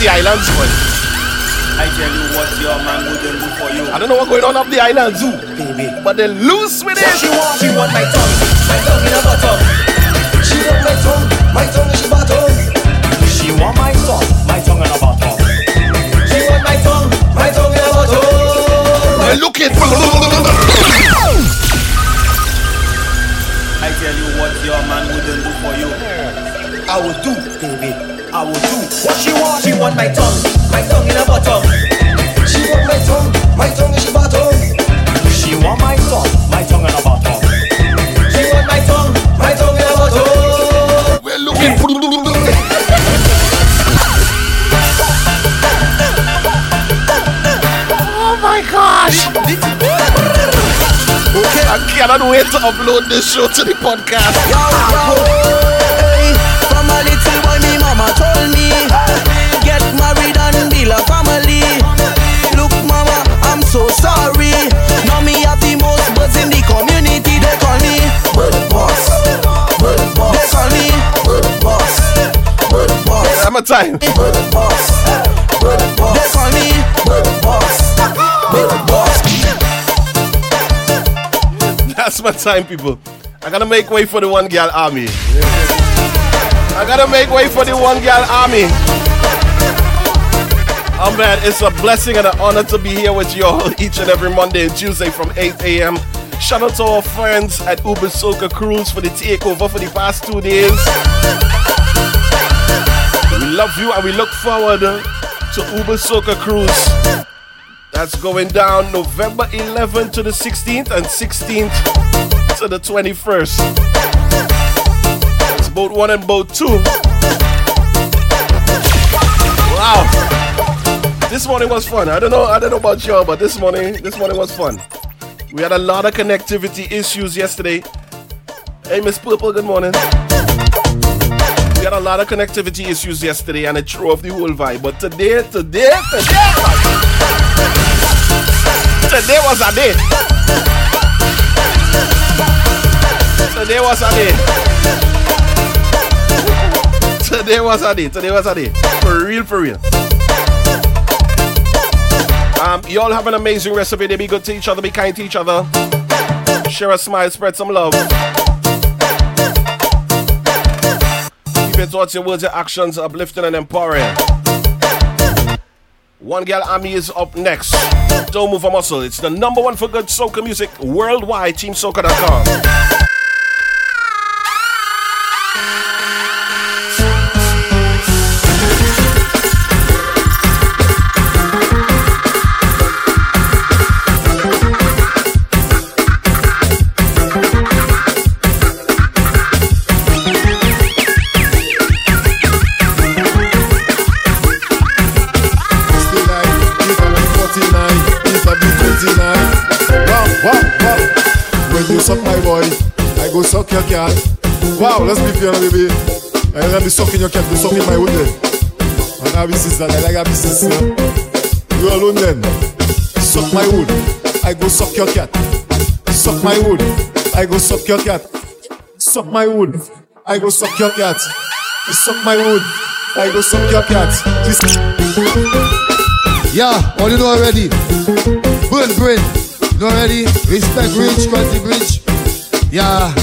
the islands, boy. I tell you what your man wouldn't do for you. I don't know what's going on up the island zoo, baby. But they're loose with it. She want? She want my tongue, my tongue in her bottom. Oh. She want my tongue, my tongue in she bottom. She want my tongue, my tongue in her bottom. Oh. She want my tongue, my tongue in her bottom. Oh. We're looking. I tell you what your man wouldn't do for you. I will do, baby. I will do. What she want? She want my tongue, my tongue in her bottom. She want my tongue, my tongue in she bottom. She want my tongue, my tongue in her bottom. She want my tongue, my tongue in her bottom. We're looking. Oh my gosh! Okay, I cannot wait to upload this show to the podcast. Yo, yo, mama told me, get married and build a family. Look, mama, I'm so sorry. Now me have the most birds in the community. They call me bird boss, bird boss. They call me bird boss, bird boss. I'm a time. Bird boss, bird boss. They call me bird boss, bird boss. That's my time, people. I gotta make way for the one girl army. I gotta make way for the one girl army. Oh it's a blessing and an honor to be here with you all each and every Monday and Tuesday from 8 a.m. Shout out to our friends at Uber Soca Cruise for the takeover for the past two days. We love you and we look forward to Uber Soca Cruise. That's going down November 11th to the 16th and 16th to the 21st. Boat one and boat two. Wow. This morning was fun. I don't know, I don't know about y'all, but this morning, this morning was fun. We had a lot of connectivity issues yesterday. Hey, Miss Purple, good morning. We had a lot of connectivity issues yesterday and it threw off the whole vibe. But today, today, today, today was a day. Today was a day. Today was a day. Today was a day. For real, for real. Um, y'all have an amazing rest of your day. Be good to each other. Be kind to each other. Share a smile. Spread some love. Keep your thoughts, your words, your actions uplifting and empowering. One Girl Army is up next. Don't move a muscle. It's the number one for good soca music worldwide. TeamSoca.com. Wow, let's be fair, baby. I be sucking your cat, be sucking my then. And I be sister, I like a be sister. You alone then. Suck my wood, I go suck your cat. Suck my wood, I go suck your cat. Suck my wood, I go suck your cat. Suck my wood, I go suck your cat. Yeah, all you know already. Burn brain. You know already. Respect rich, country bridge. Yeah,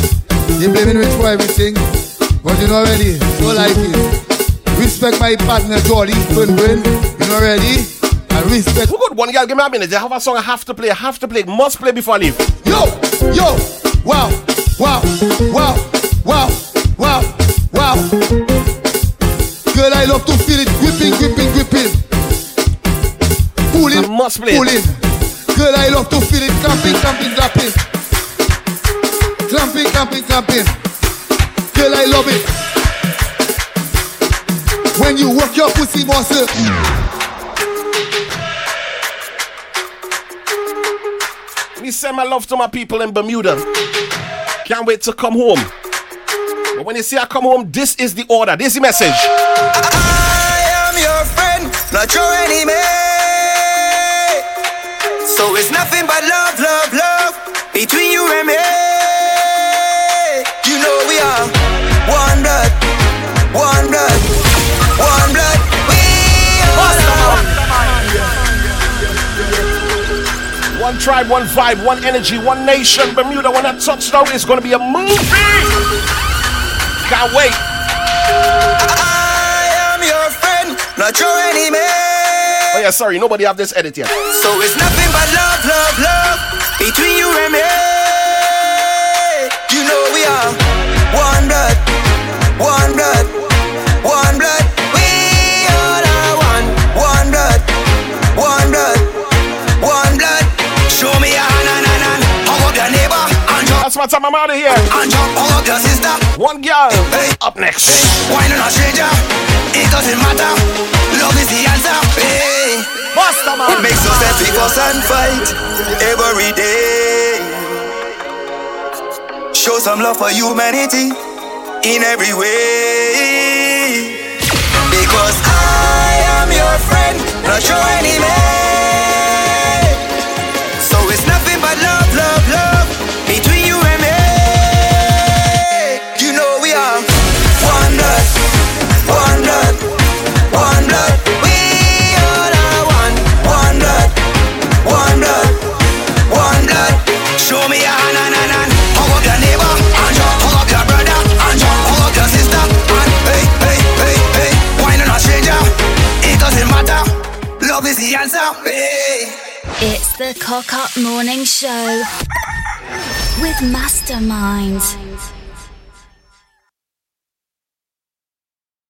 they blaming rich for everything. But you know already. So like it. Respect my partner Jolly, burn brain. You know already. And respect. Who got one girl? Give me a minute. I have a song I have to play. I have to play. Must play before I leave. Yo, yo, wow, wow, wow, wow, wow, wow. Girl, I love to feel it gripping, gripping, gripping. Pulling, must play. Pulling. Girl, I love to feel it clamping, clamping, clamping. Clamping, clamping, clamping. Girl, I love it. When you work your pussy muscle. Eh. Me send my love to my people in Bermuda. Can't wait to come home. But when you see I come home, this is the order. This is the message. I am your friend, not your enemy. So it's nothing but love, love, love tribe, one vibe, one energy, one nation. Bermuda, when I that touchdown it's to be a movie. Can't wait. I am your friend, not your enemy. Oh yeah, sorry, nobody have this edit yet. So it's nothing but love, love, love between you and me. You know we are one blood, one blood, my time I'm out of here. And jump, up your sister. One girl. Up next. Why not a stranger? It doesn't matter. Love is the answer. Hey. Master man. It makes us that we fuss and fight every day. Show some love for humanity in every way. Because I am your friend, not your enemy. The answer. It's the Cock Up Morning Show with Mastamind.